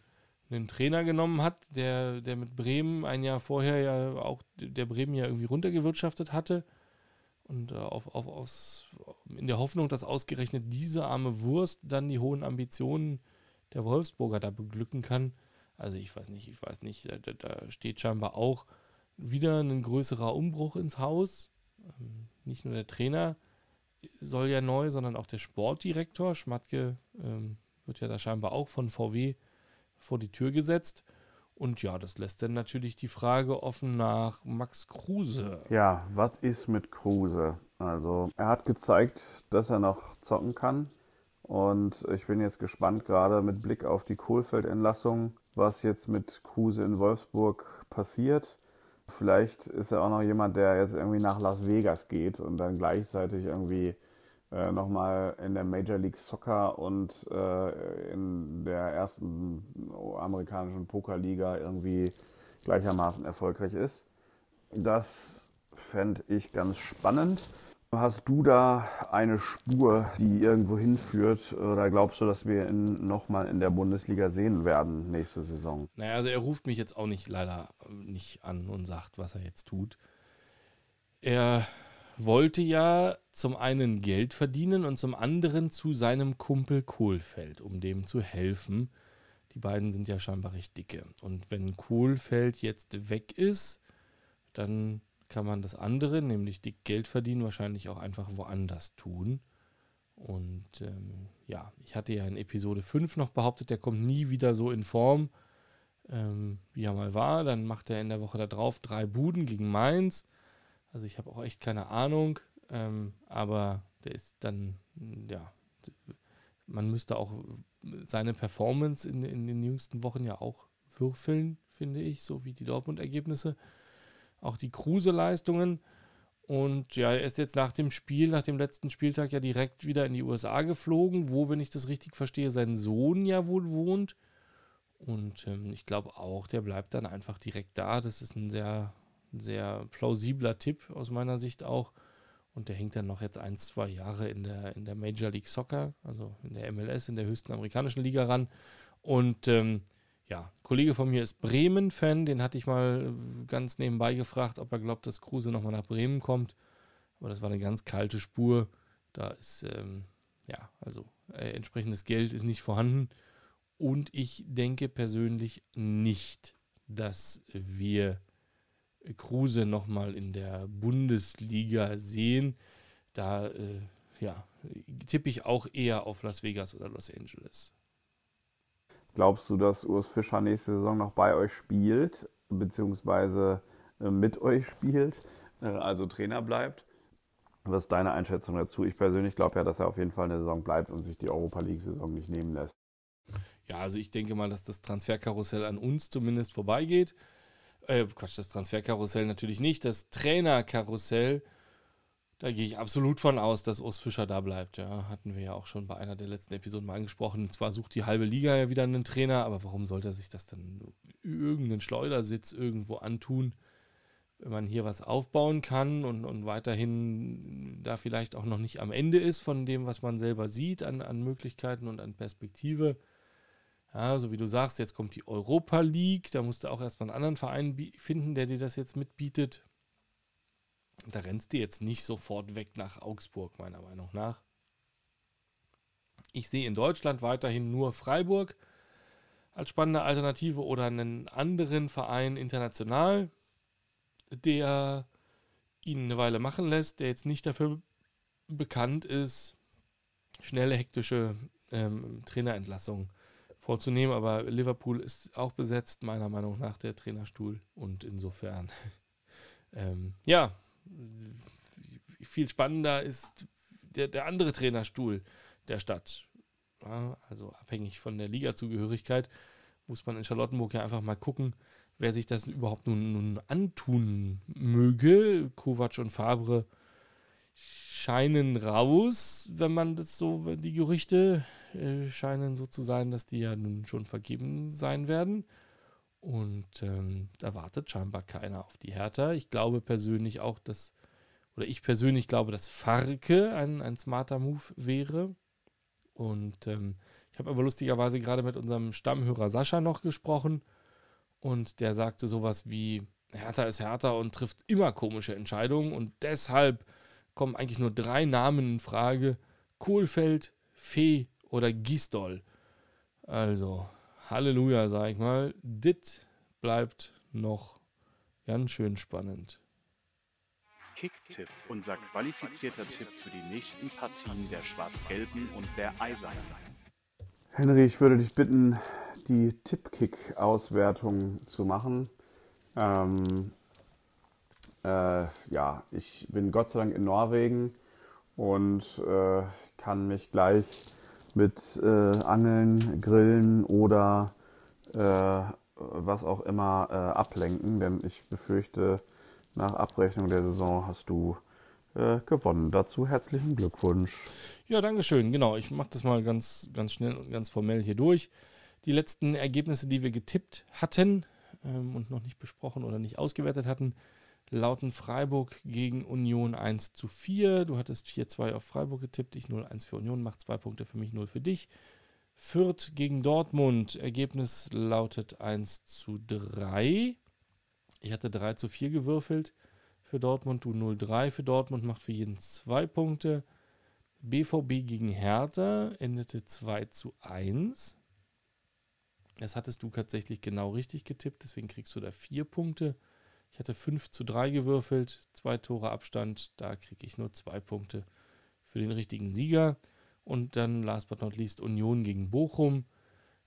einen Trainer genommen hat, der, der mit Bremen ein Jahr vorher ja auch der Bremen ja irgendwie runtergewirtschaftet hatte. Und äh, auf, auf, aus, in der Hoffnung, dass ausgerechnet diese arme Wurst dann die hohen Ambitionen der Wolfsburger da beglücken kann. Also ich weiß nicht, ich weiß nicht, da, da steht scheinbar auch wieder ein größerer Umbruch ins Haus. Ähm, nicht nur der Trainer soll ja neu, sondern auch der Sportdirektor. Schmatke ähm, wird ja da scheinbar auch von VW vor die Tür gesetzt. Und ja, das lässt dann natürlich die Frage offen nach Max Kruse. Ja, was ist mit Kruse? Also, er hat gezeigt, dass er noch zocken kann. Und ich bin jetzt gespannt, gerade mit Blick auf die Kohlfeld-Entlassung, was jetzt mit Kruse in Wolfsburg passiert. Vielleicht ist er auch noch jemand, der jetzt irgendwie nach Las Vegas geht und dann gleichzeitig irgendwie äh, nochmal in der Major League Soccer und äh, in der ersten amerikanischen Pokerliga irgendwie gleichermaßen erfolgreich ist. Das fände ich ganz spannend. Hast du da eine Spur, die irgendwo hinführt? Oder glaubst du, dass wir ihn nochmal in der Bundesliga sehen werden nächste Saison? Naja, also er ruft mich jetzt auch nicht leider nicht an und sagt, was er jetzt tut. Er wollte ja zum einen Geld verdienen und zum anderen zu seinem Kumpel Kohlfeld, um dem zu helfen. Die beiden sind ja scheinbar recht dicke. Und wenn Kohlfeld jetzt weg ist, dann kann man das andere, nämlich die Geld verdienen, wahrscheinlich auch einfach woanders tun. Und ähm, ja, ich hatte ja in Episode 5 noch behauptet, der kommt nie wieder so in Form, ähm, wie er mal war. Dann macht er in der Woche darauf drei Buden gegen Mainz. Also ich habe auch echt keine Ahnung. Ähm, aber der ist dann, ja, man müsste auch seine Performance in, in den jüngsten Wochen ja auch würfeln, finde ich, so wie die Dortmund-Ergebnisse auch die Kruse-Leistungen. Und ja, er ist jetzt nach dem Spiel, nach dem letzten Spieltag ja direkt wieder in die USA geflogen, wo, wenn ich das richtig verstehe, sein Sohn ja wohl wohnt. Und ähm, ich glaube auch, der bleibt dann einfach direkt da. Das ist ein sehr, sehr plausibler Tipp aus meiner Sicht auch. Und der hängt dann noch jetzt ein, zwei Jahre in der, in der Major League Soccer, also in der MLS, in der höchsten amerikanischen Liga ran. Und ähm, ja, Kollege von mir ist Bremen-Fan, den hatte ich mal ganz nebenbei gefragt, ob er glaubt, dass Kruse nochmal nach Bremen kommt. Aber das war eine ganz kalte Spur. Da ist, ähm, ja, also äh, entsprechendes Geld ist nicht vorhanden. Und ich denke persönlich nicht, dass wir Kruse nochmal in der Bundesliga sehen. Da äh, ja, tippe ich auch eher auf Las Vegas oder Los Angeles. Glaubst du, dass Urs Fischer nächste Saison noch bei euch spielt, beziehungsweise äh, mit euch spielt, äh, also Trainer bleibt? Was ist deine Einschätzung dazu? Ich persönlich glaube ja, dass er auf jeden Fall eine Saison bleibt und sich die Europa League-Saison nicht nehmen lässt. Ja, also ich denke mal, dass das Transferkarussell an uns zumindest vorbeigeht. Äh, Quatsch, das Transferkarussell natürlich nicht. Das Trainerkarussell, da gehe ich absolut von aus, dass Urs Fischer da bleibt. Ja, hatten wir ja auch schon bei einer der letzten Episoden mal angesprochen. Zwar sucht die halbe Liga ja wieder einen Trainer, aber warum sollte er sich das dann irgendeinen Schleudersitz irgendwo antun? wenn man hier was aufbauen kann und, und weiterhin da vielleicht auch noch nicht am Ende ist von dem, was man selber sieht an, an Möglichkeiten und an Perspektive. Ja, so wie du sagst, jetzt kommt die Europa League, da musst du auch erstmal einen anderen Verein finden, der dir das jetzt mitbietet. Da rennst du jetzt nicht sofort weg nach Augsburg, meiner Meinung nach. Ich sehe in Deutschland weiterhin nur Freiburg als spannende Alternative oder einen anderen Verein international der ihn eine Weile machen lässt, der jetzt nicht dafür bekannt ist, schnelle, hektische ähm, Trainerentlassungen vorzunehmen. Aber Liverpool ist auch besetzt, meiner Meinung nach, der Trainerstuhl. Und insofern, [laughs] ähm, ja, viel spannender ist der, der andere Trainerstuhl der Stadt. Ja, also abhängig von der Ligazugehörigkeit muss man in Charlottenburg ja einfach mal gucken, wer sich das überhaupt nun, nun antun möge. Kovac und Fabre scheinen raus, wenn man das so, die Gerüchte äh, scheinen so zu sein, dass die ja nun schon vergeben sein werden. Und ähm, da wartet scheinbar keiner auf die Hertha. Ich glaube persönlich auch, dass, oder ich persönlich glaube, dass Farke ein, ein smarter Move wäre. Und ähm, ich habe aber lustigerweise gerade mit unserem Stammhörer Sascha noch gesprochen und der sagte sowas wie, Hertha ist Hertha und trifft immer komische Entscheidungen und deshalb kommen eigentlich nur drei Namen in Frage. Kohlfeld, Fee oder Gisdol. Also, Halleluja, sag ich mal. Dit bleibt noch ganz schön spannend. Kicktipp, unser qualifizierter Tipp für die nächsten Partien der Schwarz-Gelben und der Eisernen. Henry, ich würde dich bitten, die Tippkick-Auswertung zu machen. Ähm, äh, ja, ich bin Gott sei Dank in Norwegen und äh, kann mich gleich mit äh, Angeln, Grillen oder äh, was auch immer äh, ablenken, denn ich befürchte, nach Abrechnung der Saison hast du äh, gewonnen. Dazu herzlichen Glückwunsch. Ja, Dankeschön. Genau, ich mache das mal ganz, ganz schnell und ganz formell hier durch. Die letzten Ergebnisse, die wir getippt hatten ähm, und noch nicht besprochen oder nicht ausgewertet hatten, lauten Freiburg gegen Union 1 zu 4. Du hattest 4-2 auf Freiburg getippt, ich 0-1 für Union, macht zwei Punkte für mich, 0 für dich. Fürth gegen Dortmund, Ergebnis lautet 1 zu 3. Ich hatte 3 zu 4 gewürfelt für Dortmund, du 0-3 für Dortmund, macht für jeden zwei Punkte. BVB gegen Hertha endete 2 zu 1. Das hattest du tatsächlich genau richtig getippt, deswegen kriegst du da vier Punkte. Ich hatte 5 zu 3 gewürfelt, zwei Tore Abstand, da kriege ich nur zwei Punkte für den richtigen Sieger. Und dann, last but not least, Union gegen Bochum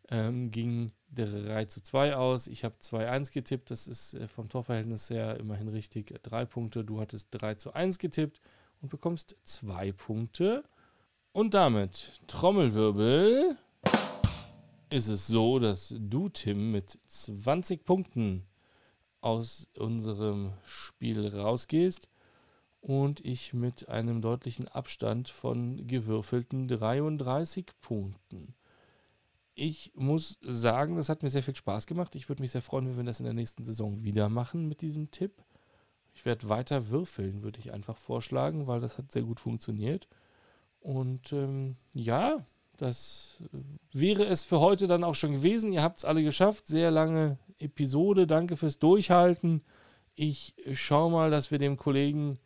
ähm, ging 3 zu 2 aus. Ich habe 2-1 getippt, das ist äh, vom Torverhältnis her immerhin richtig. Drei Punkte, du hattest 3 zu 1 getippt und bekommst zwei Punkte. Und damit Trommelwirbel ist es so, dass du, Tim, mit 20 Punkten aus unserem Spiel rausgehst und ich mit einem deutlichen Abstand von gewürfelten 33 Punkten. Ich muss sagen, das hat mir sehr viel Spaß gemacht. Ich würde mich sehr freuen, wenn wir das in der nächsten Saison wieder machen mit diesem Tipp. Ich werde weiter würfeln, würde ich einfach vorschlagen, weil das hat sehr gut funktioniert. Und ähm, ja, das wäre es für heute dann auch schon gewesen. Ihr habt es alle geschafft. Sehr lange Episode. Danke fürs Durchhalten. Ich schaue mal, dass wir dem Kollegen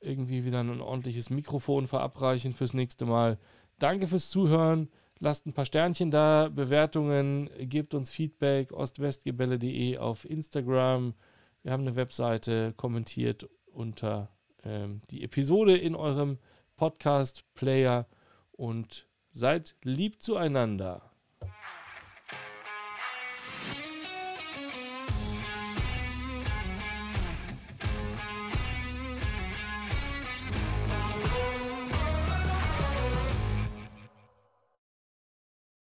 irgendwie wieder ein ordentliches Mikrofon verabreichen fürs nächste Mal. Danke fürs Zuhören. Lasst ein paar Sternchen da, Bewertungen, gebt uns Feedback, ostwestgebälle.de auf Instagram. Wir haben eine Webseite, kommentiert unter ähm, die Episode in eurem Podcast-Player und seid lieb zueinander.